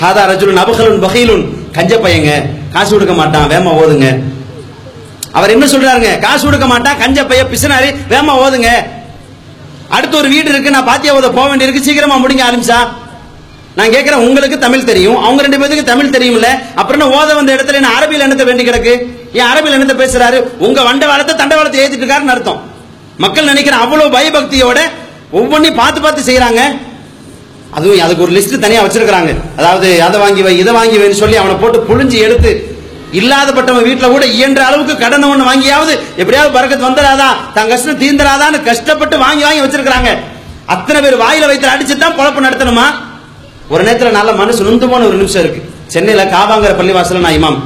ஹாதா ரஜுலுன் அபகலுன் பகீலுன். கஞ்ச பையங்க. காசு கொடுக்க மாட்டான். வேமா ஓதுங்க. அவர் என்ன சொல்றாருங்க? காசு கொடுக்க மாட்டான். கஞ்ச பைய பிசினாரி வேமா ஓதுங்க. அடுத்து ஒரு வீடு இருக்கு. நான் பாத்தியா ஓத போக வேண்டியிருக்கு. சீக்கிரமா முடிங்க ஆரம்பிச்சா நான் கேட்கிறேன் உங்களுக்கு தமிழ் தெரியும். அவங்க ரெண்டு பேருக்கு தமிழ் தெரியும்ல. அப்புறம் என்ன ஓத வந்த இடத்துல என்ன அரபியில் என்னத்த வேண்டி கிடக்கு? ஏன் அரபில் என்னத்த பேசுறாரு உங்க வண்டவாளத்தை தண்டவாளத்தை ஏத்திட்டு இருக்காருன்னு அர்த்தம். மக்கள் நினைக்கிற அவ்வளவு பயபக்தியோட ஒவ்வொன்றையும் பார்த்து பார்த்து செய்யறாங்க அதுவும் அதுக்கு ஒரு லிஸ்ட் தனியா வச்சிருக்கிறாங்க. அதாவது அதை வாங்கி வை இதை வாங்கி வைன்னு சொல்லி அவனை போட்டு புழிஞ்சு எடுத்து இல்லாதப்பட்டவன் வீட்டில் கூட இயன்ற அளவுக்கு கடனை ஒன்று வாங்கியாவது எப்படியாவது பறக்கத்து வந்துடாதா தன் கஷ்டம் தீந்துடாதான்னு கஷ்டப்பட்டு வாங்கி வாங்கி வச்சிருக்கிறாங்க. அத்தனை பேர் வாயில வைத்து அடிச்சு தான் குழப்பம் நடத்தணுமா? ஒரு நேரத்தில் நல்ல மனசு நொந்து போன ஒரு நிமிஷம் இருக்கு. சென்னையில் காவாங்கிற பள்ளிவாசல நான் இமாம்.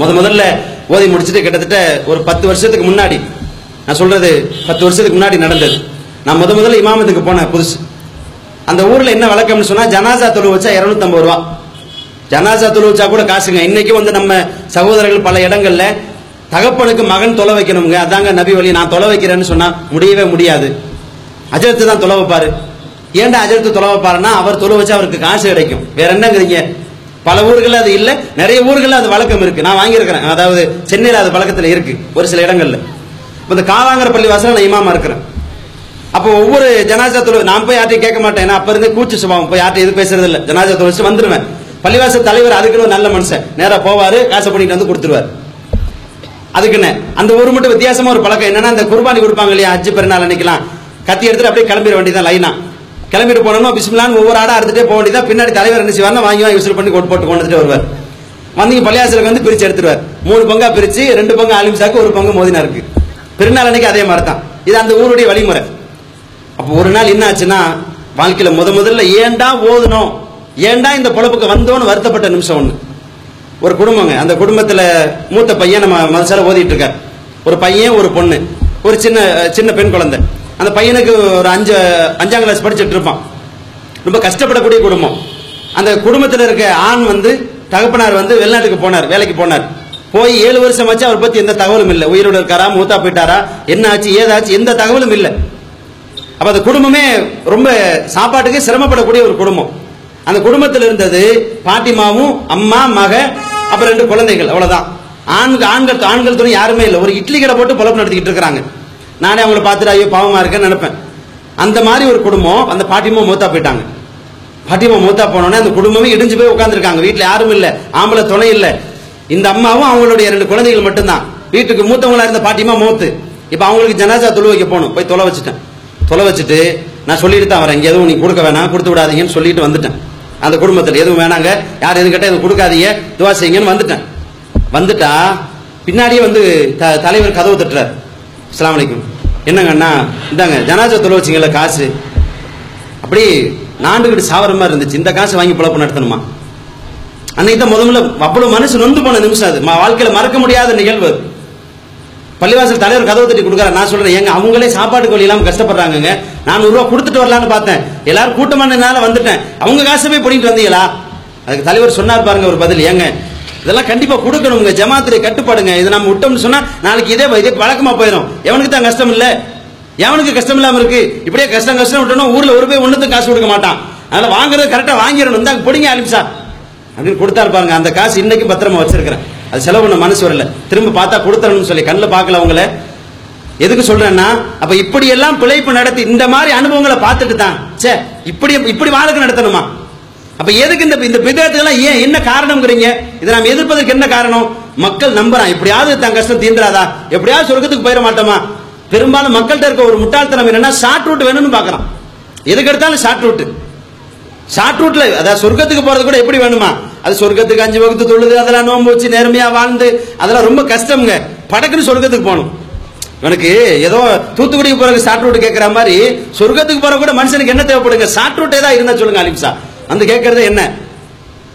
முத முதல்ல ஓதி முடிச்சுட்டு கிட்டத்தட்ட ஒரு பத்து வருஷத்துக்கு முன்னாடி நான் சொல்றது பத்து வருஷத்துக்கு முன்னாடி நடந்தது. நான் முத முதல்ல இமாமத்துக்கு போனேன் புதுசு. அந்த ஊர்ல என்ன வழக்கம்னு சொன்னா ஜனாசா தொழு வச்சா 250 ரூபா. ஜனாசா தொழு வச்சா கூட காசுங்க. இன்னைக்கு வந்து நம்ம சகோதரர்கள் பல இடங்கள்ல தகப்பனுக்கு மகன் தொலை வைக்கணுங்க அதாங்க நபி வழி. நான் தொலை வைக்கிறேன்னு சொன்னா முடியவே முடியாது. அஜரத்து தான் தொலை வைப்பாரு. ஏன்டா அஜரத்து தொலை வைப்பாருன்னா அவர் தொலை வச்சு அவருக்கு காசு கிடைக்கும். வேற என்னங்கிறீங்க? பல ஊர்களில் அது இல்லை. நிறைய ஊர்களில் அது வழக்கம் இருக்கு. நான் வாங்கியிருக்கிறேன். அதாவது சென்னையில் அது வழக்கத்தில் இருக்கு. ஒரு சில இடங்கள்ல. இந்த காவாங்கர பள்ளி வாசல நான் இமாமா இருக்கிறேன். அப்போ ஒவ்வொரு ஜனாஜா தொழு நான் போய் யார்ட்டையும் கேட்க மாட்டேன். ஏன்னா அப்ப இருந்து கூச்சு சுபாவம். போய் யார்ட்டையும் எது பேசுறது இல்லை. ஜனாஜா தொழில் வந்துருவேன். பள்ளிவாசல் தலைவர் அதுக்குன்னு ஒரு நல்ல மனுஷன். நேரா போவாரு காசை பண்ணிட்டு வந்து கொடுத்துருவாரு. அதுக்குன்னு அந்த ஒரு மட்டும் வித்தியாசமா ஒரு பழக்கம். என்னன்னா இந்த குர்பானி கொடுப்பாங்க இல்லையா? அஜி பெருநாள் அன்னைக்கெல்லாம். கத்தி எடுத்துட்டு அப்படியே கிளம்பிட வேண்டியதான் லைனா கிளம்பிட்டு போனோம்னா பிஸ்மிலான்னு ஒவ்வொரு ஆடா அறுத்துட்டே போக வேண்டியதான் பின்னாடி தலைவர் என்ன செய்வார்னா வாங்கி வாங்கி விசில் பண்ணி கொண்டு போட்டு கொண்டுட்டு வருவார். வந்தீங்க பள்ளியாசலுக்கு வந்து பிரிச்சு எடுத்துருவார். மூணு பங்கா பிரிச்சு ரெண்டு பங்கு ஆலிம்சாக்கு ஒரு பங்கு மோதினா இருக்கு பெருநாள் அன்னைக்கு அதே மாதிரி தான் இது அந்த ஊருடைய வழிமுறை. அப்போ ஒரு நாள் என்ன ஆச்சுன்னா வாழ்க்கையில முத முதல்ல ஏன்டா ஓதுனோம்? ஏன்டா இந்த பொழப்புக்கு வந்தோன்னு வருத்தப்பட்ட நிமிஷம் ஒன்று ஒரு குடும்பங்க. அந்த குடும்பத்தில் மூத்த பையன் நம்ம மனசால ஓதிட்டு இருக்கார். ஒரு பையன் ஒரு பொண்ணு. ஒரு சின்ன சின்ன பெண் குழந்தை. அந்த பையனுக்கு ஒரு அஞ்சு அஞ்சாம் கிளாஸ் படிச்சுட்டு இருப்பான். ரொம்ப கஷ்டப்படக்கூடிய குடும்பம். அந்த குடும்பத்தில் இருக்க ஆண் வந்து தகப்பனார் வந்து வெளிநாட்டுக்கு போனார் வேலைக்கு போனார். போய் ஏழு வருஷம் ஆச்சு அவர் பத்தி எந்த தகவலும் இல்லை. உயிரோட இருக்காரா மூத்தா போயிட்டாரா என்ன ஆச்சு ஏதாச்சு எந்த தகவலும் இல்லை. அப்ப அந்த குடும்பமே ரொம்ப சாப்பாட்டுக்கு சிரமப்படக்கூடிய ஒரு குடும்பம். அந்த குடும்பத்தில் இருந்தது பாட்டிமாவும் அம்மா மக அப்புறம் ரெண்டு குழந்தைகள் அவ்வளவுதான். ஆண்கள் ஆண்கள் ஆண்கள் துணை யாருமே இல்லை. ஒரு இட்லி கடை போட்டு பொழப்பு நடத்திக்கிட்டு இருக்கிறாங்க. நானே அவங்கள பார்த்துட்டு ஐயோ பாவமாக இருக்கேன்னு நினைப்பேன். அந்த மாதிரி ஒரு குடும்பம் அந்த பாட்டிமா மூத்தா போயிட்டாங்க. பாட்டிமா மூத்தா போனோடனே அந்த குடும்பமே இடிஞ்சு போய் உட்காந்துருக்காங்க வீட்டில் யாரும் இல்லை ஆம்பளை துணை இல்லை. இந்த அம்மாவும் அவங்களுடைய ரெண்டு குழந்தைகள் மட்டும்தான். வீட்டுக்கு மூத்தவங்களா இருந்த பாட்டியமா மூத்து. இப்போ அவங்களுக்கு ஜனாஜா தொழு வைக்க போகணும். போய் தொலை வச்சுட்டேன். தொலை வச்சுட்டு நான் சொல்லிட்டு தான் வரேன். இங்க எதுவும் நீ கொடுக்க வேணாம் கொடுத்து விடாதீங்கன்னு சொல்லிட்டு வந்துட்டேன். அந்த குடும்பத்தில் எதுவும் வேணாங்க. யார் எதுவும் கேட்டால் எதுவும் கொடுக்காதீங்க. துவா செய்யுங்கன்னு வந்துட்டேன். வந்துட்டா பின்னாடியே வந்து த- தலைவர் கதவு தட்டுறார். அஸ்லாம் அலைக்கும். என்னங்க அண்ணா? இந்தாங்க ஜனாஜா தொலை வச்சிங்களா காசு. அப்படி நாண்டுகிட்டு சாவர மாதிரி இருந்துச்சு. இந்த காசு வாங்கி பிழப்பு நடத்தணுமா? அன்னைக்கு தான் முதல்ல அவ்வளவு மனசு நொந்து போன நிமிஷம் அது. ம- வாழ்க்கையில மறக்க முடியாத நிகழ்வு. அது. பள்ளிவாசல் தலைவர் கதவு தட்டி கொடுக்குறாரு. நான் சொல்றேன் ஏங்க அவங்களே சாப்பாட்டுக்கு வழி இல்லாம கஷ்டப்படுறாங்கங்க. நானூறு ரூபா கொடுத்துட்டு வரலான்னு பார்த்தேன். எல்லாரும் கூட்டமானதுனால வந்துட்டேன். அவங்க காசு போய் பண்ணிட்டு வந்தீங்களா? அதுக்கு தலைவர் சொன்னார் பாருங்க ஒரு பதில். ஏங்க இதெல்லாம் கண்டிப்பா கொடுக்கணுங்க ஜமாத்திரை கட்டுப்பாடுங்க. இதை நம்ம விட்டோம்னு சொன்னா நாளைக்கு இதே இதே வழக்கமா போயிடும் எவனுக்கு தான் கஷ்டம் இல்ல? எவனுக்கு கஷ்டம் இல்லாம இருக்கு? இப்படியே கஷ்டம் கஷ்டம் விட்டோம்னா ஊர்ல ஒரு போய் ஒண்ணுத்துக்கு காசு கொடுக்க மாட்டான். அதனால வாங்குறது கரெக்டா வாங்கிடணும். இந்தாங்க பிடிங்க அலிம்சா அப்படின்னு கொடுத்தாரு பாருங்க. அந்த காசு இன்னைக்கு பத்திரமா வச்சிருக்கிறேன். அது செலவு பண்ண மனசு வரல. திரும்ப பார்த்தா கொடுத்தரணும்னு சொல்லி கண்ணில் பார்க்கல அவங்கள எதுக்கு சொல்றேன்னா அப்ப இப்படி எல்லாம் பிழைப்பு நடத்தி இந்த மாதிரி அனுபவங்களை பார்த்துட்டு தான். சே இப்படி இப்படி வாழ்க்கை நடத்தணுமா? அப்ப எதுக்கு இந்த இந்த விதத்துலாம் ஏன் என்ன காரணம்ங்கிறீங்க? இதை நாம் எதிர்ப்பதற்கு என்ன காரணம்? மக்கள் நம்புறான். எப்படியாவது தன் கஷ்டம் தீந்துராதா எப்படியாவது சொர்க்கத்துக்கு போயிட மாட்டோமா? பெரும்பாலும் மக்கள்கிட்ட இருக்க ஒரு முட்டாள்தனம் என்னன்னா ஷார்ட் ரூட் வேணும்னு பாக்குறான் எதுக்கு எடுத்தாலும் ஷார்ட் ரூட் ஷார்ட் ரூட்ல அதாவது சொர்க்கத்துக்கு போறது கூட எப்படி வேணுமா? அது சொர்க்கத்துக்கு அஞ்சு வகுத்து தொழுது அதெல்லாம் நோம்பு வச்சு நேர்மையா வாழ்ந்து அதெல்லாம் ரொம்ப கஷ்டம்ங்க. படக்குன்னு சொர்க்கத்துக்கு போகணும். எனக்கு ஏதோ தூத்துக்குடிக்கு போறது ஷார்ட் ரூட் கேட்கிற மாதிரி சொர்க்கத்துக்கு போற கூட மனுஷனுக்கு என்ன தேவைப்படுங்க? ஷார்ட் ரூட்டே தான் இருந்தா சொல்லுங்க அலிம்சா அந்த கேட்கறது என்ன?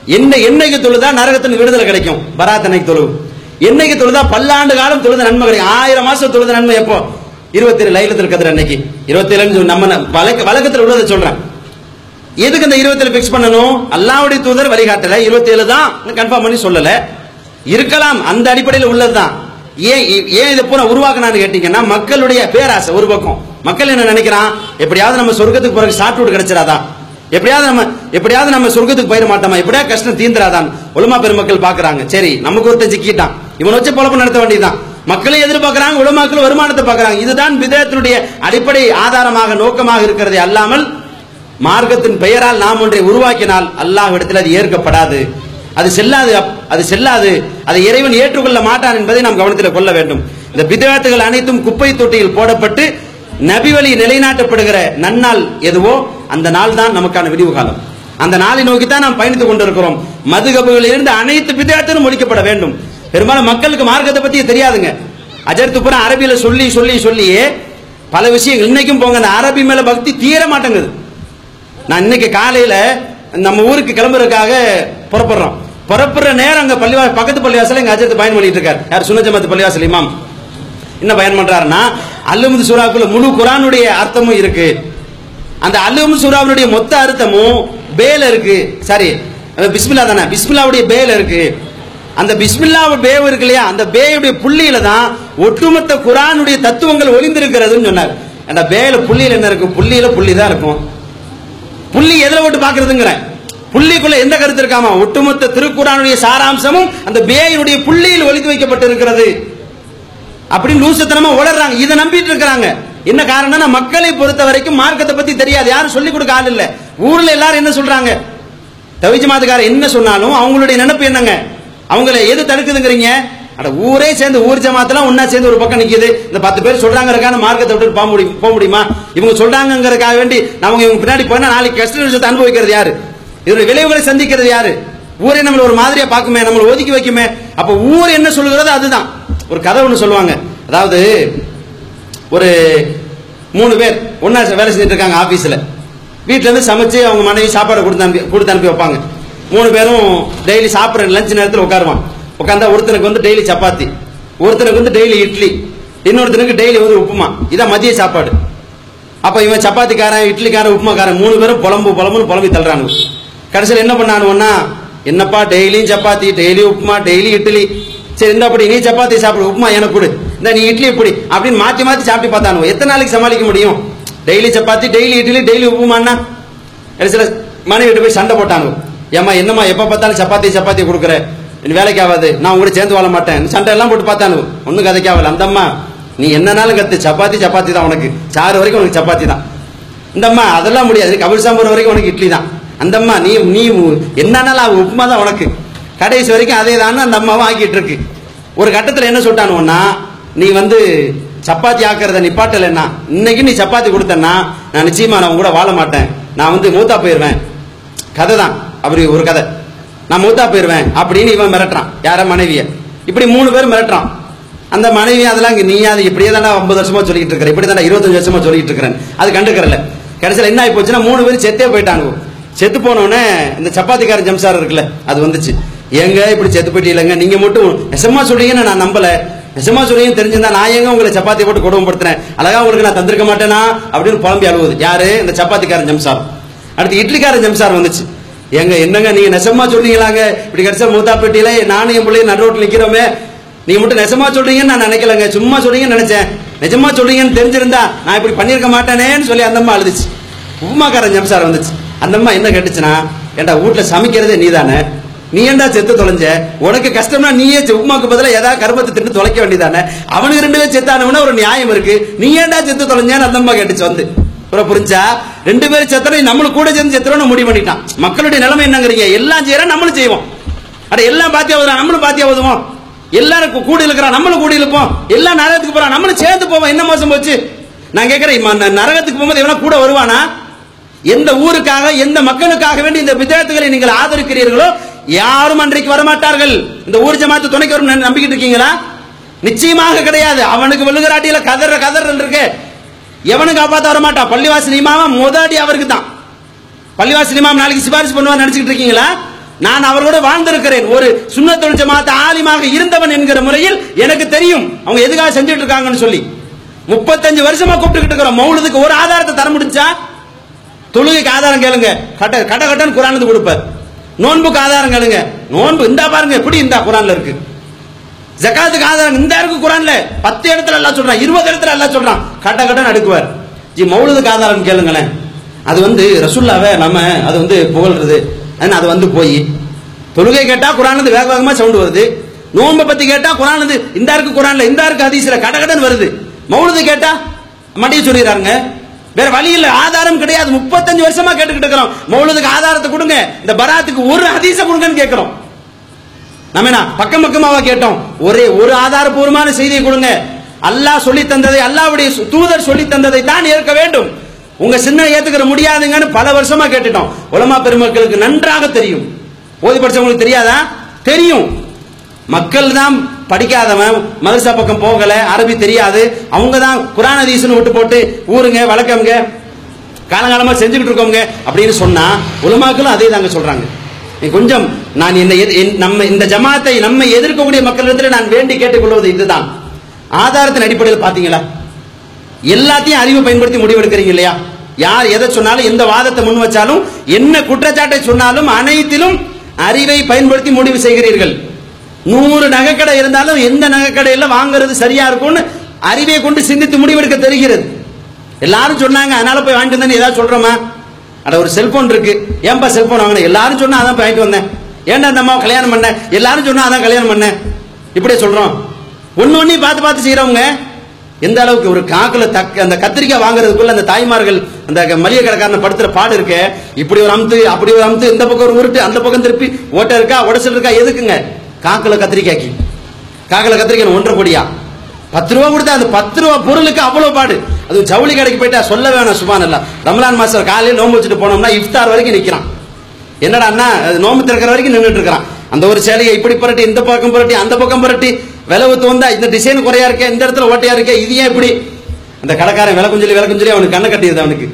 என்ன என்னைக்கு தொழுதா நரகத்தின் விடுதலை கிடைக்கும்? பராத்தனைக்கு தொழு. என்னைக்கு தொழுதா பல்லாண்டு காலம் தொழுத நன்மை கிடைக்கும்? ஆயிரம் மாசம் தொழுத நன்மை எப்போ? இருபத்தி ஏழு லைலத்தில் கதிர அன்னைக்கு. இருபத்தி ஏழு நம்ம ந- வழக்கத்தில் உள்ளதை சொல்றேன். எதுக்கு இந்த இருபத்தி பிக்ஸ் பண்ணணும்? அல்லாவுடைய தூதர் வழிகாட்டல. இருபத்தி ஏழு தான் கன்ஃபார்ம் பண்ணி சொல்லல. இருக்கலாம். அந்த அடிப்படையில் உள்ளதுதான் ஏன் ஏன் இதை பூரா உருவாக்கினான்னு கேட்டீங்கன்னா மக்களுடைய பேராசை ஒரு பக்கம். மக்கள் என்ன நினைக்கிறான்? எப்படியாவது நம்ம சொர்க்கத்துக்கு பிறகு சாப்பிட்டு கிடைச்சிடாதான் எப்படியாவது நம்ம எப்படியாவது நம்ம சொர்க்கத்துக்கு போயிட மாட்டோமா? எப்படியா கஷ்டம் தீந்துராதான்? உலமா பெருமக்கள் பாக்குறாங்க சரி நமக்கு ஒருத்தன் சிக்கிட்டான். இவன் வச்சு பொழப்பு நடத்த வேண்டியதுதான். மக்களை எதிர்பார்க்கறாங்க உலமாக்கள் வருமானத்தை பார்க்கறாங்க. இதுதான் விதத்தினுடைய அடிப்படை ஆதாரமாக நோக்கமாக இருக்கிறதே அல்லாமல் மார்க்கத்தின் பெயரால் நாம் ஒன்றை உருவாக்கினால் அல்லாஹ்விடத்தில் அது ஏற்கப்படாது. அது செல்லாது அப்- அது செல்லாது. அதை இறைவன் ஏற்றுக்கொள்ள மாட்டான் என்பதை நாம் கவனத்தில் கொள்ள வேண்டும். இந்த பிதவாத்துகள் அனைத்தும் குப்பை தொட்டியில் போடப்பட்டு நபி வழி நிலைநாட்டப்படுகிற நன்னால் எதுவோ அந்த நாள் தான் நமக்கான விடிவு காலம். அந்த நாளை நோக்கி தான் நாம் பயணித்துக் கொண்டிருக்கிறோம். மதுகபுகளில் இருந்து அனைத்து பிதவாத்திலும் ஒழிக்கப்பட வேண்டும். பெரும்பாலும் மக்களுக்கு மார்க்கத்தை பத்தி தெரியாதுங்க. அஜர்த்து பூரா அரபியில சொல்லி சொல்லி சொல்லியே பல விஷயங்கள். இன்னைக்கும் போங்க அந்த அரபி மேல பக்தி தீர மாட்டேங்குது. நான் இன்னைக்கு காலையில நம்ம ஊருக்கு கிளம்புறதுக்காக புறப்படுறோம். புறப்படுற நேரம் அங்க பள்ளிவா பக்கத்து பள்ளிவாசல எங்க அஜர்த்து பயன் பண்ணிட்டு இருக்காரு. யார்? சுனஜமத்து பள்ளிவாசல் இமாம். என்ன பயன் பண்றாருன்னா அல்லுமுது சுறாக்குள்ள முழு குரானுடைய அர்த்தமும் இருக்கு. அந்த அல்லுமு சூறாவினுடைய மொத்த அர்த்தமும் பேல இருக்கு. சாரி பிஸ்மில்லா தானே? பிஸ்மில்லாவுடைய பேல இருக்கு. அந்த பிஸ்மில்லா பேவ் இருக்கு இல்லையா? அந்த பேயுடைய புள்ளியில தான் ஒட்டுமொத்த குரானுடைய தத்துவங்கள் ஒளிந்திருக்கிறதுன்னு சொன்னார். அந்த பேல புள்ளியில என்ன இருக்கும்? புள்ளியில புள்ளி தான் இருக்கும். புள்ளி எதில் விட்டு பாக்குறதுங்கிற புள்ளிக்குள்ள எந்த கருத்து இருக்காமா? ஒட்டுமொத்த திருக்குறானுடைய சாராம்சமும் அந்த பேயினுடைய புள்ளியில் ஒளித்து வைக்கப்பட்டிருக்கிறது. அப்படின்னு லூசத்தனமா உளறாங்க இதை நம்பிட்டு இருக்கிறாங்க. என்ன காரணம்னா மக்களை பொறுத்த வரைக்கும் மார்க்கத்தை பத்தி தெரியாது. யாரும் சொல்லிக் கொடுக்க ஆள் இல்ல. ஊர்ல எல்லாரும் என்ன சொல்றாங்க? தவிஜமாத்துக்காரர் என்ன சொன்னாலும் அவங்களுடைய நினைப்பு என்னங்க? அவங்கள எது தடுக்குதுங்கிறீங்க? அட ஊரே சேர்ந்து ஊர் ஜமாத்தெல்லாம் ஒன்னா சேர்ந்து ஒரு பக்கம் நிக்குது. இந்த பத்து பேர் சொல்றாங்கறக்கான மார்க்கத்தை விட்டு போக முடியும் போக முடியுமா? இவங்க சொல்றாங்கங்கறதுக்காக வேண்டி நம்ம இவங்க பின்னாடி போனா நாளைக்கு கஷ்ட விஷயத்தை அனுபவிக்கிறது யாரு? இதோட விளைவுகளை சந்திக்கிறது யாரு? ஊரே நம்மள ஒரு மாதிரியா பாக்குமே நம்மளை ஒதுக்கி வைக்குமே. அப்ப ஊர் என்ன சொல்லுகிறதோ அதுதான். ஒரு கதை ஒன்று சொல்லுவாங்க. அதாவது ஒரு மூணு பேர் ஒன்றா வேலை செஞ்சுட்டு இருக்காங்க ஆபீஸ்ல வீட்ல இருந்து சமைச்சு அவங்க மனைவி சாப்பாடு கொடுத்து அனுப்பி கொடுத்து அனுப்பி வைப்பாங்க. மூணு பேரும் டெய்லி சாப்பிட்ற லஞ்ச் நேரத்தில் உட்காருவான் உட்காந்தா ஒருத்தனுக்கு வந்து டெய்லி சப்பாத்தி ஒருத்தனுக்கு வந்து டெய்லி இட்லி இன்னொருத்தனுக்கு டெய்லி வந்து உப்புமா. இதான் மதிய சாப்பாடு. அப்ப இவன் சப்பாத்திக்காரன் இட்லிக்காரன் உப்புமாக்காரன் மூணு பேரும் புலம்பு புலம்புன்னு புலம்பி தள்ளுறானுங்க. கடைசியில் என்ன பண்ணானுன்னா என்னப்பா டெய்லியும் சப்பாத்தி டெய்லி உப்புமா டெய்லி இட்லி சரி இந்த அப்படி நீ சப்பாத்தி சாப்பிடு உப்புமா எனக்கு கொடு. இந்த நீ இட்லி இப்படி அப்படின்னு மாற்றி மாற்றி சாப்பிட்டு பார்த்தானு எத்தனை நாளைக்கு சமாளிக்க முடியும்? Daily chapati daily idli daily உப்புமான்னா மனைவி விட்டு போய் சண்டை போட்டாங்க ஏம்மா என்னம்மா எப்போ பார்த்தாலும் சப்பாத்தி சப்பாத்தி கொடுக்குற? நீ வேலைக்கு ஆகாது. நான் உங்களை சேர்ந்து வாழ மாட்டேன். சண்டை எல்லாம் போட்டு பார்த்தானு ஒன்றும் கதைக்காவல அந்த அம்மா நீ என்னனாலும் கத்து. சப்பாத்தி சப்பாத்தி தான் உனக்கு. சாறு வரைக்கும் உனக்கு சப்பாத்தி தான். இந்த அம்மா அதெல்லாம் முடியாது. கபில் சாம்பார் வரைக்கும் உனக்கு இட்லி தான். அந்தம்மா நீ நீ என்னன்னாலும் உப்புமா தான் உனக்கு. கடைசி வரைக்கும் அதே தான் அந்த அம்மாவும் ஆக்கிட்டு இருக்கு. ஒரு கட்டத்தில் என்ன சொல்லிட்டானுன்னா நீ வந்து சப்பாத்தி ஆக்கிறத நிப்பாட்டலைன்னா இன்னைக்கு நீ சப்பாத்தி கொடுத்தன்னா நான் நிச்சயமா நான் கூட வாழ மாட்டேன். நான் வந்து மூத்தா போயிடுவேன் கதை தான் அப்படி ஒரு கதை. நான் மூத்தா போயிடுவேன் அப்படின்னு இவன் மிரட்டுறான். யார மனைவிய? இப்படி மூணு பேர் மிரட்டுறான். அந்த மனைவி அதெல்லாம் நீ அது இப்படியே தானே ஐம்பது வருஷமா சொல்லிட்டு இருக்கிற இப்படி தானே இருபத்தஞ்சு வருஷமா சொல்லிட்டு இருக்கிறேன் அது கண்டுக்கறல கடைசியில் என்ன ஆகி போச்சுன்னா மூணு பேர் செத்தே போயிட்டாங்க செத்து போனோடனே இந்த சப்பாத்திக்காரன் ஜம்சார் இருக்குல்ல அது வந்துச்சு. ஏங்க இப்படி செத்து போயிட்டீங்களங்க நீங்க மட்டும் நெசமா சொல்றீங்கன்னு நான் நம்பல. நெசமா சொல்றீங்க தெரிஞ்சிருந்தா நான் ஏங்க உங்களை சப்பாத்தி போட்டு கொடுமைப்படுத்துறேன் அழகா உங்களுக்கு நான் தந்திருக்க மாட்டேனா? அப்படின்னு புலம்பி அழுவுது. யாரு? இந்த சப்பாத்திக்காரன் ஜம்சார். அடுத்து இட்லிக்காரன் ஜம்சார் வந்துச்சு. ஏங்க என்னங்க நீங்க நெசமா சொல்றீங்களாங்க? இப்படி கிடைச்சா மூத்தா பெட்டியில நானும் என் பிள்ளைய நடுரோட்டில் நிக்கிறோமே. நீங்க மட்டும் நெசமா சொல்றீங்கன்னு நான் நினைக்கலங்க. சும்மா சொல்றீங்கன்னு நினைச்சேன். நிஜமா சொல்றீங்கன்னு தெரிஞ்சிருந்தா நான் இப்படி பண்ணிருக்க மாட்டேனேன்னு சொல்லி அந்த அம்மா அழுதுச்சு. உப்புமாக்காரன் ஜம்சார் வந்துச்சு. அந்த அம்மா என்ன கேட்டுச்சுன்னா ஏண்டா வீட்டுல சமைக்கிறதே நீதானே? நீ ஏன்டா செத்து தொலைஞ்ச? உனக்கு கஷ்டம்னா நீயே செ- உப்புமாக்கு ஏதாவது கருமத்தை தின்னு தொலைக்க வேண்டியதானே? அவனுக்கு ரெண்டு பேரும் செத்தானவனா ஒரு நியாயம் இருக்கு. நீ ஏண்டா செத்து தொலைஞ்சேன்னு அந்த அம்மா கேட்டுச்சு வந்து. அப்புறம் புரிஞ்சா? ரெண்டு பேரும் செத்தனை நம்மளும் கூட சேர்ந்து செத்துறோம்னு முடிவு பண்ணிட்டான். மக்களுடைய நிலைமை என்னங்கிறீங்க? எல்லாம் செய்யறோம் நம்மளும் செய்வோம். அட எல்லாம் பாத்தியா ஓதுறான் நம்மளும் பாத்தியா ஓதுவோம் எல்லாரும் கூட கூடி நம்மளும் கூடி இருப்போம் எல்லாம் நரகத்துக்கு போறோம் நம்மளும் சேர்ந்து போவோம். என்ன மோசம் போச்சு? நான் கேட்கிறேன் ந- நரகத்துக்கு போகும்போது எவனா கூட வருவானா? எந்த ஊருக்காக எந்த மக்களுக்காக வேண்டி இந்த விஜயத்துகளை நீங்கள் ஆதரிக்கிறீர்களோ யாரும் அன்றைக்கு வரமாட்டார்கள். இந்த ஊர் ஜமாத்து துணைக்கு வரும் நம்பிக்கிட்டு இருக்கீங்களா? நிச்சயமாக கிடையாது. அவனுக்கு விழுகிறாட்டியில கதற கதர் இருக்கு எவனும் காப்பாத்த வரமாட்டான் பள்ளிவாசல் இமாமா முதடி அவருக்கு தான். பள்ளிவாசல் இமாம் நாளைக்கு சிபாரிசு பண்ணுவார் நினைச்சுக்கிட்டு இருக்கீங்களா? நான் அவரோடு வாழ்ந்திருக்கிறேன். ஒரு சுண்ணத்தொழில் ஜமாத்த ஆலிமாக இருந்தவன் என்கிற முறையில் எனக்கு தெரியும். அவங்க எதுக்காக செஞ்சுட்டு இருக்காங்கன்னு சொல்லி. முப்பத்தஞ்சு வருஷமா கூப்பிட்டுக்கிட்டு இருக்கிறோம். மௌலத்துக்கு ஒரு ஆதாரத்தை தர முடிஞ்சா? தொழுகைக்கு ஆதாரம் கேளுங்க. கட்ட கட்ட கட்டன்னு குரானது கொடுப்பார். நோன்புக்கு ஆதாரம் கேளுங்க நோன்பு இந்தா பாருங்க எப்படி இந்தா குரான்ல இருக்கு. ஜக்காத்துக்கு ஆதாரம் இந்த இருக்கு குரான்ல. பத்து இடத்துல எல்லாம் சொல்றான் இருபது இடத்துல எல்லாம் சொல்றான். கட்ட கட்டன்னு அடுக்குவார். ஜி மௌலதுக்கு ஆதாரம் கேளுங்களேன். அது வந்து ரசுல்லாவை நம்ம அது வந்து புகழ்றது. அது வந்து போய். தொழுகை கேட்டா குரான் வந்து வேக வேகமா சவுண்டு வருது. நோன்பை பத்தி கேட்டா குரான் வந்து இந்த இருக்கு குரான்ல இந்த இருக்கு ஹதீஸ்ல கடகடன் வருது. மௌனது கேட்டா மடிய சொல்லிடுறாங்க வேற வழி இல்ல ஆதாரம் கிடையாது. முப்பத்தஞ்சு வருஷமா கேட்டுக்கிட்டு இருக்கிறோம். மௌலதுக்கு ஆதாரத்தை கொடுங்க. இந்த பராத்துக்கு ஒரு ஹதீஸ கொடுங்கன்னு கேட்கிறோம். நம்ம என்ன பக்கம் பக்கமாவா கேட்டோம்? ஒரே ஒரு ஆதாரபூர்வமான செய்தியை கொடுங்க. அல்லாஹ் சொல்லி தந்ததை அல்லாவுடைய சு- தூதர் சொல்லி தந்ததை தான் ஏற்க வேண்டும். உங்க சின்ன ஏத்துக்கிற முடியாதுங்கன்னு பல வருஷமா கேட்டுட்டோம். உலமா பெருமக்களுக்கு நன்றாக தெரியும். ஓதி படிச்சவங்களுக்கு தெரியாதா? தெரியும். மக்கள் தான் படிக்காதவன் மதரசா பக்கம் போகல அரபி தெரியாது. அவங்க தான் குரான் ஹதீஸ்னு விட்டு போட்டு ஊருங்க வழக்கம்ங்க காலங்காலமா செஞ்சுக்கிட்டு இருக்கோங்க அப்படின்னு சொன்னா உலமாக்களும் அதே தாங்க சொல்றாங்க. நீ கொஞ்சம் நான் இந்த நம்ம இந்த ஜமாத்தை நம்ம எதிர்க்கக்கூடிய மக்களிடத்தில் நான் வேண்டி கேட்டுக்கொள்வது இதுதான். ஆதாரத்தின் அடிப்படையில் பாத்தீங்களா? எல்லாத்தையும் அறிவை பயன்படுத்தி முடிவெடுக்கிறீங்க இல்லையா? யார் எதை சொன்னாலும் எந்த வாதத்தை முன் வச்சாலும் என்ன குற்றச்சாட்டை சொன்னாலும் அனைத்திலும் அறிவை பயன்படுத்தி முடிவு செய்கிறீர்கள். நூறு நகைக்கடை இருந்தாலும் எந்த நகைக்கடையில் வாங்குறது சரியா இருக்கும்னு அறிவை கொண்டு சிந்தித்து முடிவெடுக்க தெரிகிறது. எல்லாரும் சொன்னாங்க அதனால போய் வாங்கிட்டு வந்தேன்னு ஏதாவது சொல்றோமா? அட ஒரு செல்போன் இருக்கு. ஏன்பா செல்போன் வாங்கினேன் எல்லாரும் சொன்னா அதான் போய் வாங்கிட்டு வந்தேன். ஏன்டா அந்த அம்மா கல்யாணம் பண்ண? எல்லாரும் சொன்னா அதான் கல்யாணம் பண்ணேன் இப்படியே சொல்றோம். ஒன்னு ஒன்னையும் பார்த்து பார்த்து செய்யறவங்க எந்த அளவுக்கு ஒரு காக்குல தக்க அந்த கத்திரிக்காய் வாங்குறதுக்குள்ள அந்த தாய்மார்கள் அந்த மளிகை கடைக்காரன் படுத்துற பாடு இருக்கு இப்படி ஒரு அமுத்து அப்படி ஒரு அமுத்து இந்த பக்கம் ஒரு உருட்டு அந்த பக்கம் திருப்பி ஓட்டை இருக்கா உடச்சல் இருக்கா எதுக்குங்க? காக்கில் கத்திரிக்காய்க்கு காக்கில் கத்திரிக்காய் ஒன்றரை கோடியா பத்து ரூபா கொடுத்தா அந்த பத்து ரூபா பொருளுக்கு அவ்வளோ பாடு. அது ஜவுளி கடைக்கு போயிட்டா சொல்ல வேணாம் சுபான் இல்ல ரமலான் மாசம் காலையில் நோம்பு வச்சுட்டு போனோம்னா இஃப்தார் வரைக்கும் நிற்கிறான் என்னடா அண்ணா அது நோம்பு திறக்கிற வரைக்கும் நின்றுட்டு இருக்கிறான். அந்த ஒரு சேலையை இப்படி புரட்டி இந்த பக்கம் புரட்டி அந்த பக்கம் புரட்டி விலை ஊத்து வந்தா இந்த டிசைன் குறையா இருக்கே இந்த இடத்துல ஓட்டையா இருக்கே இது ஏன் இப்படி? அந்த கடைக்காரன் விலை கொஞ்சம் விலை அவனுக்கு கண்ணை கட்டிடுது அவனுக்கு.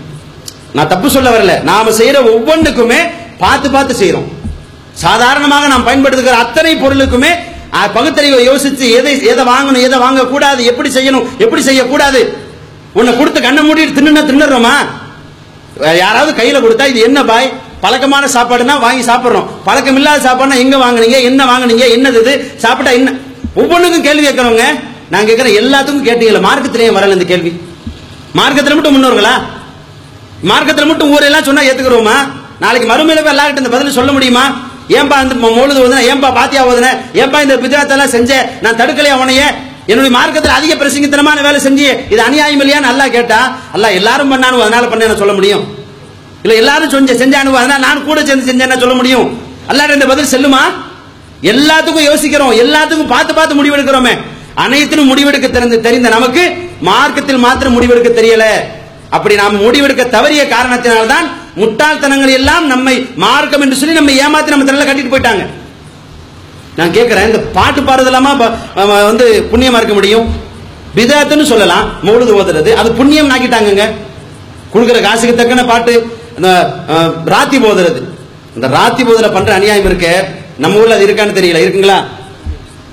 நான் தப்பு சொல்ல வரல. நாம செய்யற ஒவ்வொன்றுக்குமே பார்த்து பார்த்து செய்யறோம் சாதாரணமாக நாம் பயன்படுத்துகிற அத்தனை பொருளுக்குமே பகுத்தறிவை யோசிச்சு எதை எதை வாங்கணும் எதை வாங்க கூடாது எப்படி செய்யணும் எப்படி செய்யக்கூடாது உன்னை கொடுத்து கண்ணை மூடிட்டு தின்னுனா தின்னுறோமா யாராவது கையில கொடுத்தா இது என்ன பாய்? பழக்கமான சாப்பாடுனா வாங்கி சாப்பிடுறோம். பழக்கம் இல்லாத சாப்பாடுனா எங்க வாங்குனீங்க? என்ன வாங்குனீங்க? என்னது இது? சாப்பிட்டா என்ன? ஒவ்வொன்றுக்கும் கேள்வி கேட்கறவங்க நான் கேட்கறேன் எல்லாத்துக்கும் கேட்டீங்களா மார்க்கத்திலேயே வரல இந்த கேள்வி. மார்க்கத்தில் மட்டும் முன்னோர்களா? மார்க்கத்தில் மட்டும் ஊரெல்லாம் சொன்னா ஏத்துக்கிறோமா? நாளைக்கு மறுமையில போய் இந்த பதில் சொல்ல முடியுமா? ஏன்பா அந்த மௌலுது ஓதுன? ஏன்பா பாத்தியா ஓதுன? ஏன்பா இந்த பிதாத்தெல்லாம் செஞ்ச? நான் தடுக்கலையா உனைய என்னுடைய மார்க்கத்தில் அதிக பிரசங்கித்தனமான வேலை செஞ்சு இது அநியாயம் இல்லையான்னு நல்லா கேட்டா அல்ல எல்லாரும் பண்ணானு அதனால பண்ணேன்னு சொல்ல முடியும்? இல்ல எல்லாரும் செஞ்ச செஞ்சானு அதனால நான் கூட சேர்ந்து செஞ்சேன்னு சொல்ல முடியும்? அல்லாட இந்த பதில் செல்லுமா? எல்லாத்துக்கும் யோசிக்கிறோம். எல்லாத்துக்கும் பார்த்து பார்த்து முடிவெடுக்கிறோமே. அனைத்திலும் முடிவெடுக்க தெரிந்து தெரிந்த நமக்கு மார்க்கத்தில் மாத்திரம் முடிவெடுக்க தெரியல. அப்படி நாம் முடிவெடுக்க தவறிய காரணத்தினால்தான் முட்டாள்தனங்கள் எல்லாம் நம்மை மார்க்கம் என்று சொல்லி நம்ம ஏமாத்தி நம்ம தலையில கட்டிட்டு போயிட்டாங்க. நான் கேட்கிறேன் இந்த பாட்டு பாடுறதெல்லாமா ப- வந்து புண்ணியமா இருக்க முடியும்? விதத்துன்னு சொல்லலாம் மௌலுது ஓதுறது. அது புண்ணியம் ஆக்கிட்டாங்கங்க கொடுக்குற காசுக்கு தக்கன பாட்டு இந்த ராத்தி போதுறது இந்த ராத்தி போதுல பண்ற அநியாயம் இருக்கு. நம்ம ஊர்ல அது இருக்கான்னு தெரியல. இருக்குங்களா?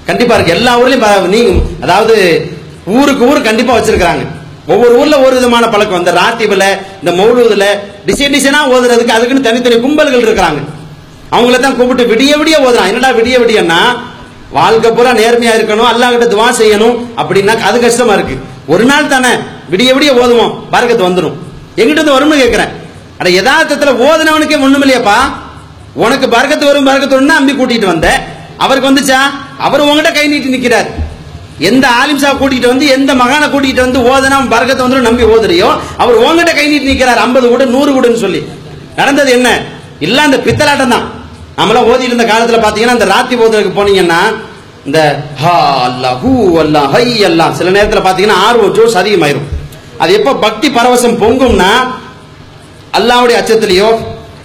கண்டிப்பா இருக்கு. எல்லா ஊர்லயும் நீங்க அதாவது ஊருக்கு ஊர் கண்டிப்பா வச்சிருக்காங்க ஒவ்வொரு ஊர்ல ஒரு விதமான பழக்கம். இந்த ராத்திபில் இந்த மௌலூதுல டிசைன் டிசைனா ஓதுறதுக்கு அதுக்குன்னு தனித்தனி கும்பல்கள் இருக்கிறாங்க. அவங்கள தான் கூப்பிட்டு விடிய விடிய ஓதுறான். என்னடா விடிய விடியன்னா வாழ்க்கை பூரா நேர்மையா இருக்கணும் அல்லாஹ்கிட்ட துவா செய்யணும் அப்படின்னா அது கஷ்டமா இருக்கு. ஒரு நாள் தானே விடிய விடிய ஓதுவோம். பறக்கத்து வந்துடும் எங்கிட்ட இருந்து வரும்னு கேட்கிறேன் அட யதார்த்தத்துல ஓதுனவனுக்கே ஒண்ணும் இல்லையாப்பா. உனக்கு பறக்கத்து வரும் பறக்கத்து வரும்னு அம்பி கூட்டிட்டு வந்த. அவருக்கு வந்துச்சா? அவர் உங்ககிட்ட கை நீட்டி நிக்கிறார். எந்த ஆலிம்சா கூட்டிகிட்டு வந்து எந்த மகானை கூட்டிகிட்டு வந்து ஓதனா பறக்கத்தை வந்து நம்பி ஓதுறியோ அவர் உங்ககிட்ட கை நீட்டி நிற்கிறார் ஐம்பது கூட நூறு கூடன்னு சொல்லி. நடந்தது என்ன? இல்லை அந்த பித்தலாட்டம் தான். நம்மளாம் ஓதிட்டு இருந்த காலத்தில் பார்த்தீங்கன்னா அந்த ராத்தி ஓதுறதுக்கு போனீங்கன்னா இந்த ஹா அல்லா ஹூ அல்லா ஹை அல்லா சில நேரத்தில் பார்த்தீங்கன்னா ஆர்வம் ஜோஸ் அதிகமாயிரும். அது எப்போ பக்தி பரவசம் பொங்கும்னா அல்லாவுடைய அச்சத்திலேயோ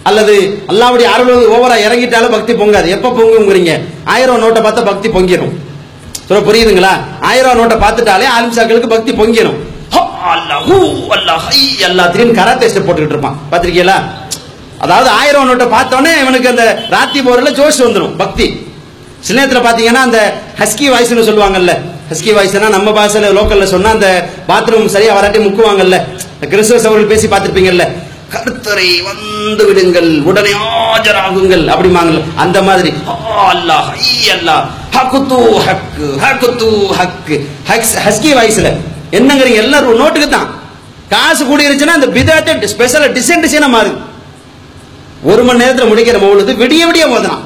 அல்லது அல்லாவுடைய அருள் ஓவரா இறங்கிட்டாலும் பக்தி பொங்காது. எப்போ பொங்குங்கிறீங்க ஆயிரம் நோட்டை பார்த்தா பக்தி பொங்கிடும் சொல்ல புரியுதுங்களா? ஆயிரம் நோட்டை பார்த்துட்டாலே ஆலிம்சாக்களுக்கு பக்தி பொங்கிடும் எல்லாத்திலையும் அல்லாஹ், கராத்தே ஸ்டெப் போட்டுக்கிட்டு இருப்பான். பார்த்துருக்கீங்களா? அதாவது ஆயிரம் நோட்டை பார்த்தோன்னே இவனுக்கு அந்த ராத்தி போரில் ஜோஷ் வந்துடும் பக்தி. சில நேரத்தில் பார்த்தீங்கன்னா அந்த ஹஸ்கி வாய்ஸ்னு சொல்லுவாங்கல்ல ஹஸ்கி வாய்ஸ்னா நம்ம பாசையில் லோக்கலில் சொன்னால் அந்த பாத்ரூம் சரியாக வராட்டி முக்குவாங்கல்ல. கிறிஸ்துவ அவர்கள் பேசி பார்த்துருப்பீங்கல்ல கருத்தரை வந்து விடுங்கள். உடனே ஆஜராகுங்கள். அப்படிமாங்கல்ல அந்த மாதிரி. அல்லாஹ் அல்லாஹ். ஹக்குத்து ஹக்கு ஹக்குத்து ஹக்கு. ஹக்ஸ் ஹஸ்கி வாய்ஸ்ல. என்னங்கிறீங்க? எல்லாரும் நோட்டுக்கு தான். காசு கூடிருச்சுன்னா அந்த பிதாத்தை ஸ்பெஷலாக டிசைன் டிசைனா மாறுது ஒரு மணி நேரத்தில் முடிக்கிற மௌலுது விடிய விடிய போதலாம்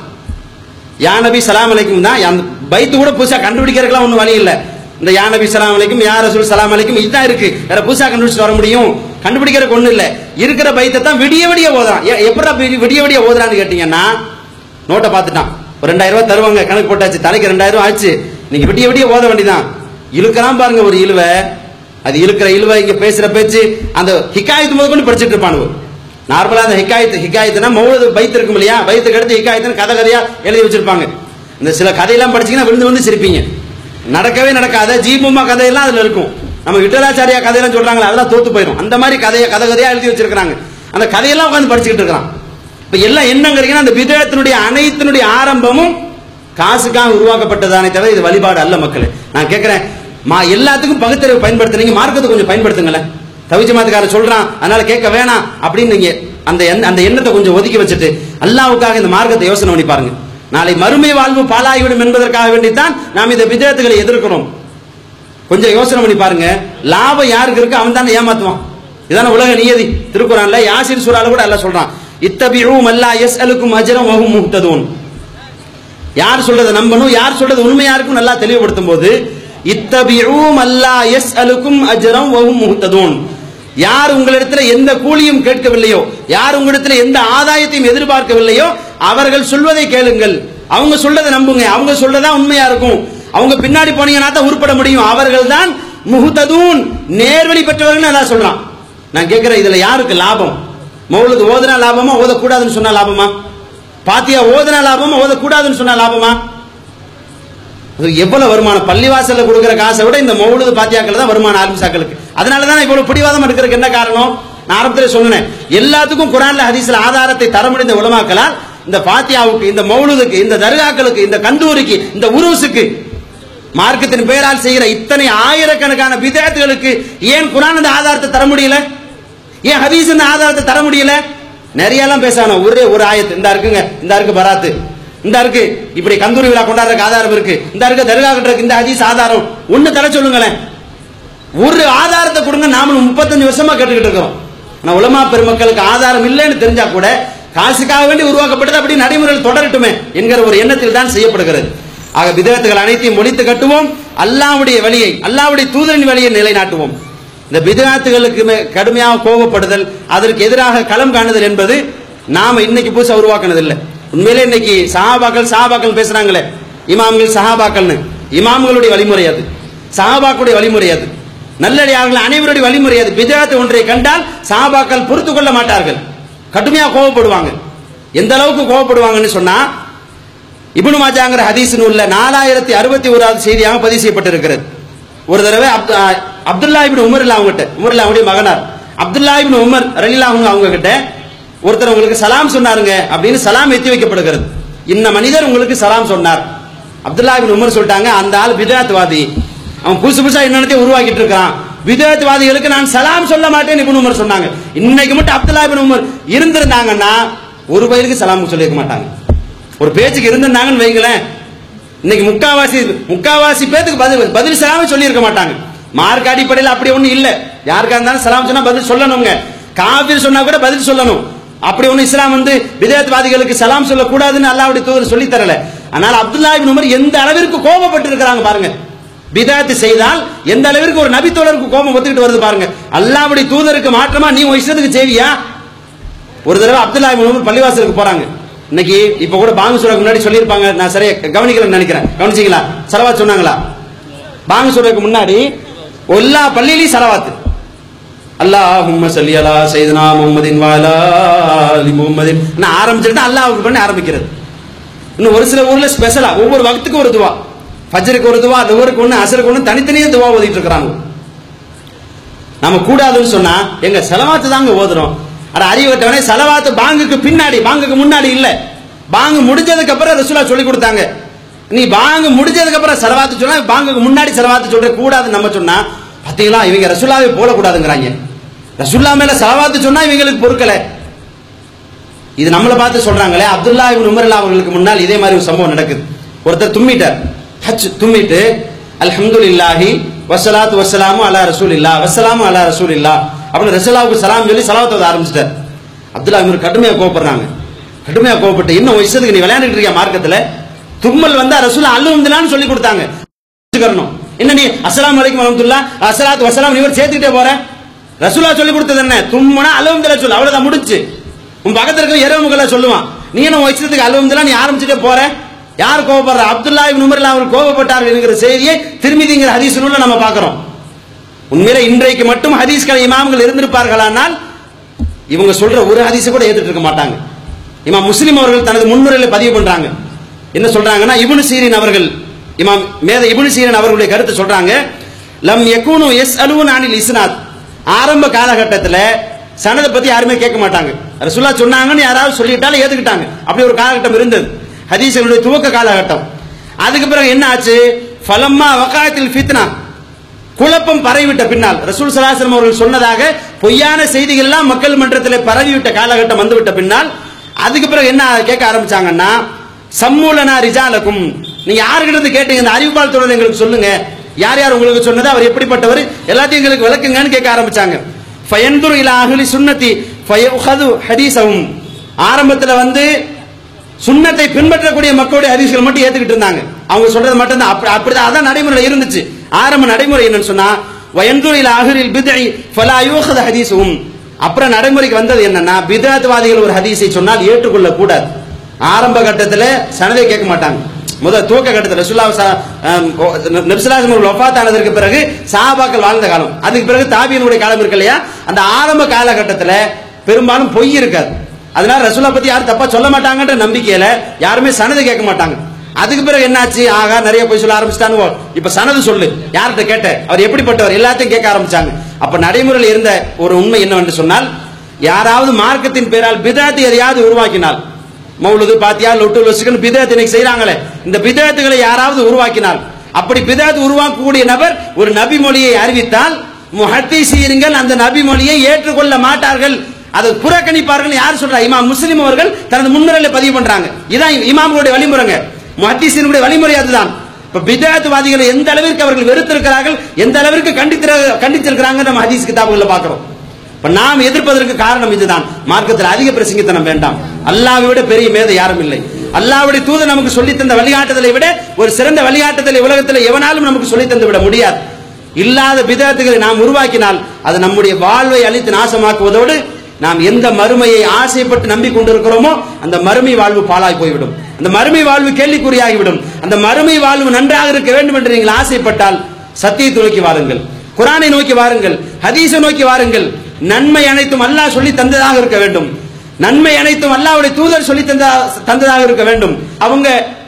யா நபி சலாம் அலைக்கும் தான். அந்த பைத்து கூட புதுசாக கண்டுபிடிக்கிறதுக்கெல்லாம் ஒன்றும் வழி இல்லை. இந்த யா நபி சலாம் அலைக்கும் யா ரசூல் சலாம் அலைக்கும் இதுதான் இருக்கு. வேற புதுசா கண்டுபிடிச்சிட்டு வர முடியும். கண்டுபிடிக்கிற ஒன்றும் இல்லை. இருக்கிற பைத்தை தான் விடிய விடிய ஓதுறான். எப்படி வி- விடிய விடிய ஓதுறான்னு கேட்டீங்கன்னா நோட்டை பார்த்துட்டான். ஒரு ரெண்டாயிரம் ரூபாய் தருவாங்க. கணக்கு போட்டாச்சு. தலைக்கு ரெண்டாயிரம் ரூபாய் ஆச்சு. நீங்க விடிய விடிய ஓத வேண்டிதான் இழுக்கலாம் பாருங்க ஒரு இழுவை. அது இழுக்கிற இழுவை இங்க பேசுற பேச்சு அந்த ஹிக்காயத்து முதல் கொண்டு படிச்சுட்டு இருப்பானுவோ நார்மலா அந்த ஹிக்காயத்து ஹிக்காயத்துனா மௌலது பைத்து இருக்கும் இல்லையா? பைத்துக்கு அடுத்து ஹிக்காயத்துன்னு கதை கதையா எழுதி வச்சிருப்பாங்க. இந்த சில கதையெல்லாம் படிச்சீங்கன்னா விழுந்து விழுந்து சிரிப்பீங்க. நடக்கவே நடக்காது ஜீபுமா கதையெல்லாம் அதுல இருக்கும். நம்ம விட்டலாச்சாரியா கதையெல்லாம் சொல்றாங்களா அதெல்லாம் தோத்து போயிடும் அந்த மாதிரி கதையை கதை கதையா எழுதி வச்சிருக்காங்க அந்த கதையெல்லாம் உட்காந்து படிச்சுக்கிட்டு இருக்கான் இப்ப எல்லாம் என்னங்கிறீங்கன்னா அந்த விதத்தினுடைய அனைத்தினுடைய ஆரம்பமும் காசுக்காக உருவாக்கப்பட்டதானே தவிர இது வழிபாடு அல்ல மக்களே. நான் கேட்கிறேன் மா எல்லாத்துக்கும் பகுத்தறிவு பயன்படுத்துறீங்க மார்க்கத்தை கொஞ்சம் பயன்படுத்துங்களேன் தவிஜமாத்துக்காரர் சொல்றான் அதனால கேட்க வேணாம் அப்படின்னு நீங்க அந்த அந்த எண்ணத்தை கொஞ்சம் ஒதுக்கி வச்சுட்டு அல்லாவுக்காக இந்த மார்க்கத்தை யோசனை பண்ணி பாருங்க. நாளை மறுமை வாழ்வு பாலாகிவிடும் என்பதற்காக வேண்டித்தான் நாம் இந்த விஜயத்துகளை எதிர்க்கிறோம். கொஞ்சம் யோசனை பண்ணி பாருங்க. லாபம் யாருக்கு இருக்கு அவன் தானே ஏமாத்துவான். இதான உலக நியதி. திருக்குறான்ல யாசிர் சூறால கூட அல்ல சொல்றான். இத்தபியும் அல்லா எஸ் அலுக்கும் அஜரம் வகும் முக்ததூன் யார் சொல்றதை நம்பணும்? யார் சொல்றது உண்மையா இருக்கும் நல்லா தெளிவுபடுத்தும் போது இத்தபியும் அல்லா எஸ் அலுக்கும் அஜரம் வகும் முக்ததூன் யார் உங்களிடத்தில் எந்த கூலியும் கேட்கவில்லையோ யார் உங்களிடத்தில் எந்த ஆதாயத்தையும் எதிர்பார்க்கவில்லையோ அவர்கள் சொல்வதை கேளுங்கள். அவங்க சொல்றதை நம்புங்க. அவங்க சொல்றதா உண்மையா இருக்கும். அவங்க பின்னாடி போனீங்கன்னா தான் உருப்பட முடியும். அவர்கள் தான் முகுததூன் நேர்வழி பெற்றவர்கள் அதான் சொல்றான். நான் கேட்கிறேன் இதுல யாருக்கு லாபம்? மௌலது ஓதுனா லாபமா ஓதக்கூடாதுன்னு சொன்னா லாபமா? பாத்தியா ஓதுனா லாபமா ஓதக்கூடாதுன்னு சொன்னா லாபமா? அது எவ்வளவு வருமானம்? பள்ளிவாசல்ல கொடுக்குற காசை விட இந்த மௌலுது பாத்தியாக்கள் தான் வருமானம் ஆரம்பிச்சாக்களுக்கு. அதனால தான் இவ்வளவு பிடிவாதம் எடுக்கிறதுக்கு என்ன காரணம்? நான் ஆரம்பத்தில் சொன்னேன் எல்லாத்துக்கும் குரான்ல ஹதீஸ்ல ஆதாரத்தை தர முடிந்த உலமாக்களால் இந்த பாத்தியாவுக்கு இந்த மௌலுதுக்கு இந்த தர்காக்களுக்கு இந்த கந்தூரிக்கு இந்த உருசுக்கு மார்க்கத்தின் பெயரால் செய்கிற இத்தனை ஆயிரக்கணக்கான விதேத்துகளுக்கு ஏன் குரான் இந்த ஆதாரத்தை தர முடியல ஏன் ஹதீஸ் இந்த ஆதாரத்தை தர முடியல நிறைய எல்லாம் பேசானோ ஒரே ஒரு ஆயத்து. இந்த இருக்குங்க இந்த இருக்கு பராத்து. இந்த இருக்கு இப்படி கந்தூரி விழா கொண்டாடுறதுக்கு ஆதாரம் இருக்கு. இந்த இருக்கு தர்கா கட்டுறதுக்கு இந்த ஹதீஸ் ஆதாரம். ஒன்னு தர சொல்லுங்களேன். ஒரு ஆதாரத்தை கொடுங்க நாமளும் முப்பத்தஞ்சு வருஷமா கேட்டுக்கிட்டு இருக்கிறோம். ஆனா உலமா பெருமக்களுக்கு ஆதாரம் இல்லைன்னு தெரிஞ்சா கூட காசுக்காக வேண்டி உருவாக்கப்பட்டது அப்படி நடைமுறையில் தொடரட்டுமே என்கிற ஒரு எண்ணத்தில் தான் செய்யப்படுகிறது. ஆக விதத்துகள் அனைத்தையும் ஒழித்து கட்டுவோம். அல்லாவுடைய வழியை அல்லாவுடைய தூதரின் வழியை நிலைநாட்டுவோம். இந்த பிதகாத்துகளுக்கு கடுமையாக கோபப்படுதல் அதற்கு எதிராக களம் காணுதல் என்பது நாம இன்னைக்கு புதுசாக உருவாக்குனது இல்ல உண்மையிலே இன்னைக்கு சஹாபாக்கள் சஹாபாக்கள் பேசுறாங்களே இமாம்கள் சஹாபாக்கள்னு. இமாம்களுடைய வழிமுறை அது. சஹாபாக்களுடைய வழிமுறை அது. நல்லடியார்கள் அனைவருடைய வழிமுறை அது பிதாத்து ஒன்றை கண்டால் சாபாக்கள் பொறுத்து கொள்ள மாட்டார்கள். கடுமையாக கோபப்படுவாங்க எந்த அளவுக்கு கோபப்படுவாங்கன்னு சொன்னா இபுனு மாஜாங்கிற ஹதீஸ் நூல்ல நாலாயிரத்தி அறுபத்தி ஓராவது செய்தியாக பதிவு செய்யப்பட்டிருக்கிறது. ஒரு தடவை அப்துல்லா இபின் உமர் இல்ல அவங்ககிட்ட உமர் இல்ல அவங்களுடைய மகனார். அப்துல்லா இபின் உமர் ரலிலா அவங்க கிட்ட ஒருத்தர் உங்களுக்கு சலாம் சொன்னாருங்க அப்படின்னு சலாம் எத்தி வைக்கப்படுகிறது இந்த மனிதர் உங்களுக்கு சலாம் சொன்னார். அப்துல்லா இபின் உமர் சொல்லிட்டாங்க அந்த ஆள் பிதாத்வாதி அவன் புதுசு புதுசா என்னென்னத்தையும் உருவாக்கிட்டு இருக்கான். விதத்துவாதிகளுக்கு நான் சலாம் சொல்ல மாட்டேன் இப்னு உமர் சொன்னாங்க. இன்னைக்கு மட்டும் அப்துல்லா இபின் உமர் இருந்திருந்தாங்கன்னா ஒரு பயிருக்கு சலாம் சொல்லியிருக்க மாட்டாங்க. ஒரு பேச்சுக்கு இருந்திருந்தாங்கன்னு வைங்களேன். இன்னைக்கு முக்காவாசி முக்காவாசி பேத்துக்கு பதில் பதில் சலாமே சொல்லியிருக்க மாட்டாங்க. மார்க் அடிப்படையில் அப்படி ஒன்றும் இல்லை. யாருக்கா இருந்தாலும் சலாம் சொன்னா பதில் சொல்லணுங்க. காவிரி சொன்னா கூட பதில் சொல்லணும். அப்படி ஒன்று இஸ்லாம் வந்து விதேயத்வாதிகளுக்கு சலாம் சொல்லக்கூடாதுன்னு அல்லாவுடைய தூதர் சொல்லி தரல. ஆனால் அப்துல்லா இப்னு உமர் எந்த அளவிற்கு கோபப்பட்டு இருக்கிறாங்க பாருங்க. பிதாத்து செய்தால் எந்த அளவிற்கு ஒரு நபி தோழருக்கு கோபம் ஒத்துக்கிட்டு வருது பாருங்க. அல்லாவுடைய தூதருக்கு மாற்றமா நீ உன் இஷ்டத்துக்கு செய்வியா? ஒரு தடவை அப்துல்லா பள்ளிவாசலுக்கு போறாங்க. இன்னைக்கு இப்ப கூட பாங்கு சொல்றதுக்கு முன்னாடி சொல்லியிருப்பாங்க. நான் சரியா கவனிக்கலன்னு நினைக்கிறேன். கவனிச்சிங்களா? சலவாத் சொன்னாங்களா? பாங்கு சொல்றதுக்கு முன்னாடி எல்லா பள்ளியிலையும் சலவாத்து. அல்லாஹும்ம சல்லி அலா சையதுனா முஹம்மதின் வாலா அலி முகமதின் நான் ஆரம்பிச்சுட்டு அல்லாஹ் பண்ணி ஆரம்பிக்கிறது. இன்னும் ஒரு சில ஊர்ல ஸ்பெஷலா ஒவ்வொரு வகத்துக்கும் ஒரு துவா. பஜருக்கு ஒரு துவா துவருக்கு ஒன்று அசருக்கு ஒன்று தனித்தனியே துவா ஓதிட்டு இருக்கிறாங்க. நம்ம கூடாதுன்னு சொன்னா எங்க செலவாத்து தாங்க ஓதுறோம். ஆனா அறிவட்டவனே செலவாத்து பாங்குக்கு பின்னாடி பாங்குக்கு முன்னாடி இல்ல. பாங்கு முடிஞ்சதுக்கு அப்புறம் ரசூலா சொல்லி கொடுத்தாங்க. நீ பாங்கு முடிஞ்சதுக்கு அப்புறம் செலவாத்து சொன்னா பாங்குக்கு முன்னாடி செலவாத்து சொல்ற கூடாது நம்ம சொன்னா பாத்தீங்களா இவங்க ரசூலாவே போடக்கூடாதுங்கிறாங்க. ரசூல்லா மேல செலவாத்து சொன்னா இவங்களுக்கு பொறுக்கல. இது நம்மளை பார்த்து சொல்றாங்களே அப்துல்லா இவன் உமர்லா அவர்களுக்கு முன்னால் இதே மாதிரி ஒரு சம்பவம் நடக்குது. ஒருத்தர் தும்மிட்டார். ஹஜ் தும்மிட்டு அல்ஹம்துலில்லாஹி வசலாத் வஸ்ஸலாமு அலா ரசூலில்லா வஸ்ஸலாமு அலா ரசூலில்லா அப்படின்னு ரசலாவுக்கு சலாம் சொல்லி சலாவத்தை ஆரம்பிச்சிட்டார். அப்துல்லா இவர் கடுமையாக கோவப்படுறாங்க. கடுமையாக கோவப்பட்டு இன்னும் வயசுக்கு நீ விளையாண்டுட்டு இருக்கியா மார்க்கத்தில்? தும்மல் வந்தா ரசூல் அல்லும்துலான்னு சொல்லி கொடுத்தாங்க. என்ன நீ அஸ்லாம் வலைக்கும் வரஹ்மத்துல்லா அசலாத் வசலாம் நீ இவர் சேர்த்துக்கிட்டே போற? ரசூலா சொல்லி கொடுத்தது என்ன? தும்மனா அல்ஹம்துலில்லாஹ் சொல்லு. அவ்வளவுதான் முடிச்சு உன் பக்கத்துல இருக்க இரவுகளை சொல்லுவான். நீ என்ன உன் இஷ்டத்துக்கு நீ ஆரம்பிச்சுட்டே போற? யார் கோபப்படுற அப்துல்லா இப்னு உமர்ல அவர் கோவப்பட்டார்கள் என்கிற செய்தியை திருமிதிங்கிற ஹதீஸ் நூல்ல நம்ம பார்க்கிறோம். உண்மையில இன்றைக்கு மட்டும் ஹதீஸ்கள் இமாம்கள் இருந்திருப்பார்களானால் இவங்க சொல்ற ஒரு ஹதீஸை கூட ஏத்துட்டு இருக்க மாட்டாங்க. இமாம் முஸ்லிம் அவர்கள் தனது முன்முறையில் பதிவு பண்றாங்க. என்ன சொல்றாங்கன்னா இபுனு சீரின் அவர்கள் இமாம் மேத இபுனு சீரன் அவர்களுடைய கருத்து சொல்றாங்க லம் எக்கூனு எஸ் அலுவன் அனில் இஸ்னாத். ஆரம்ப காலகட்டத்தில் சனதை பத்தி யாருமே கேட்க மாட்டாங்க. ரசுல்லா சொன்னாங்கன்னு யாராவது சொல்லிட்டாலும் ஏத்துக்கிட்டாங்க. அப்படி ஒரு காலகட்டம் இருந்தது. ஹதீசனுடைய துவக்க காலகட்டம். அதுக்கு பிறகு என்ன ஆச்சு? ஃபலம்மா வகாயத்தில் ஃபித்னா. குழப்பம் பரவிவிட்ட பின்னால். ரசூல் சலாசலம் அவர்கள் சொன்னதாக பொய்யான செய்திகள் எல்லாம் மக்கள் மன்றத்தில் பரவிவிட்ட காலகட்டம் வந்துவிட்ட பின்னால் அதுக்கு பிறகு என்ன கேட்க ஆரம்பிச்சாங்கன்னா சம்மூலனா ரிஜாலக்கும் நீங்க யாருக்கிட்ட இருந்து கேட்டீங்க? இந்த அறிவிப்பால் தொடர் எங்களுக்கு சொல்லுங்க. யார் யார் உங்களுக்கு சொன்னது? அவர் எப்படிப்பட்டவர்? எல்லாத்தையும் எங்களுக்கு விளக்குங்கன்னு கேட்க ஆரம்பிச்சாங்க. ஃபயன்துரு இலா அஹ்லி சுன்னதி ஃபயஹது ஹதீஸவும் ஆரம்பத்தில் வந்து சுண்ணத்தை பின்பற்றக்கூடிய மக்களுடைய ஹதீஸ்கள் மட்டும் ஏத்துக்கிட்டு இருந்தாங்க. அவங்க சொல்றது மட்டும் தான் அப்படி அப்படிதான் அதான் நடைமுறையில் இருந்துச்சு. ஆரம்ப நடைமுறை என்னன்னு சொன்னா வயந்தூரில் ஆகிரில் பிதை ஃபலா யூஹத ஹதீஸும் அப்புறம் நடைமுறைக்கு வந்தது என்னன்னா பிதாத்வாதிகள் ஒரு ஹதீஸை சொன்னால் ஏற்றுக்கொள்ள கூடாது ஆரம்ப கட்டத்தில் சனதை கேட்க மாட்டாங்க. முதல் துவக்க கட்டத்தில் ரசூல்லா நபிசுல்லாசம் ஒஃபாத் ஆனதற்கு பிறகு சாபாக்கள் வாழ்ந்த காலம். அதுக்கு பிறகு தாபியனுடைய காலம் இருக்கு இல்லையா? அந்த ஆரம்ப காலகட்டத்தில் பெரும்பாலும் பொய் இருக்காது. அதனால ரசூலா பத்தி யாரும் தப்பா சொல்ல மாட்டாங்கன்ற நம்பிக்கையில யாருமே சனது கேட்க மாட்டாங்க. அதுக்கு பிறகு என்னாச்சு? ஆகா நிறைய போய் சொல்ல ஆரம்பிச்சிட்டானுவோ இப்ப சனது சொல்லு. யார்கிட்ட கேட்ட? அவர் எப்படிப்பட்டவர்? எல்லாத்தையும் கேட்க ஆரம்பிச்சாங்க. அப்ப நடைமுறையில் இருந்த ஒரு உண்மை என்னவென்று சொன்னால் யாராவது மார்க்கத்தின் பேரால் பிதாத்தை எதையாவது உருவாக்கினால் மௌலது பாத்தியா லொட்டு லொசுக்குன்னு பிதாத்து இன்னைக்கு செய்யறாங்களே இந்த பிதாத்துகளை யாராவது உருவாக்கினால் அப்படி பிதாத்து உருவாக்கக்கூடிய நபர் ஒரு நபி மொழியை அறிவித்தால் முஹத்தீசீர்கள் அந்த நபி மொழியை ஏற்றுக்கொள்ள மாட்டார்கள் அதை புறக்கணிப்பார்கள் யார் சொல்றா? இமாம் முஸ்லிம் அவர்கள் தனது முன்னுரையில பதிவு பண்றாங்க. இதான் இமாம்களுடைய வழிமுறைங்க. முஹத்தீசீனுடைய வழிமுறை அதுதான். இப்ப பிதாத்துவாதிகளை எந்த அளவிற்கு அவர்கள் வெறுத்திருக்கிறார்கள் எந்த அளவிற்கு கண்டித்து கண்டித்திருக்கிறாங்க நம்ம ஹதீஸ் கிதாபுகளை பார்க்கிறோம். இப்ப நாம் எதிர்ப்பதற்கு காரணம் இதுதான். மார்க்கத்தில் அதிக பிரசங்கித்தனம் வேண்டாம். அல்லாவை விட பெரிய மேதை யாரும் இல்லை. அல்லாவுடைய தூதர் நமக்கு சொல்லி தந்த வழிகாட்டுதலை விட ஒரு சிறந்த வழிகாட்டுதலை உலகத்தில் எவனாலும் நமக்கு சொல்லி தந்து விட முடியாது. இல்லாத விதத்துகளை நாம் உருவாக்கினால் அது நம்முடைய வாழ்வை அழித்து நாசமாக்குவதோடு நாம் எந்த மறுமையை ஆசைப்பட்டு நம்பி கொண்டிருக்கிறோமோ அந்த மறுமை வாழ்வு பாழாய் போய்விடும். அந்த மறுமை வாழ்வு கேள்விக்குறியாகிவிடும். அந்த மறுமை வாழ்வு நன்றாக இருக்க வேண்டும் என்று நீங்கள் ஆசைப்பட்டால் சத்தியத்தை நோக்கி வாருங்கள். குரானை நோக்கி வாருங்கள். ஹதீஸை நோக்கி வாருங்கள். நன்மை அனைத்தும் அல்லாஹ் சொல்லி தந்ததாக இருக்க வேண்டும். நன்மை அனைத்தும் அல்லாஹ்வுடைய தூதர் சொல்லி தந்ததாக இருக்க வேண்டும். அவங்க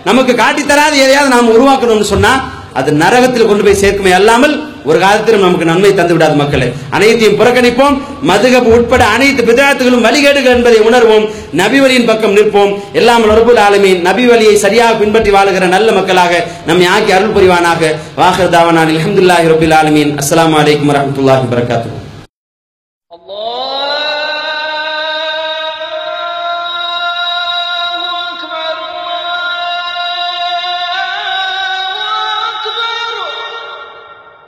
நமக்கு காட்டி எதையாவது நாம் உருவாக்கணும்னு சொன்னா அது நரகத்தில் கொண்டு போய் சேர்க்குமே அல்லாமல் ஒரு காலத்திலும் நமக்கு நன்மை தந்து விடாது மக்களை. அனைத்தையும் புறக்கணிப்போம். மதுகப்பு உட்பட அனைத்து பிதாத்துகளும் வழிகேடுகள் என்பதை உணர்வோம். நபிவழியின் பக்கம் நிற்போம். எல்லாம் நொறுபுல் ஆலமீன். நபி வழியை சரியாக பின்பற்றி வாழுகிற நல்ல மக்களாக நம்மை ஆக்கி அருள் புரிவானாக. வாகர் தாவனான் அல்ஹம்துலில்லாஹி ரபுல் ஆலமீன். அஸ்ஸலாமு அலைக்கும் வரஹ்மத்துல்லாஹி வபரகாத்துஹு.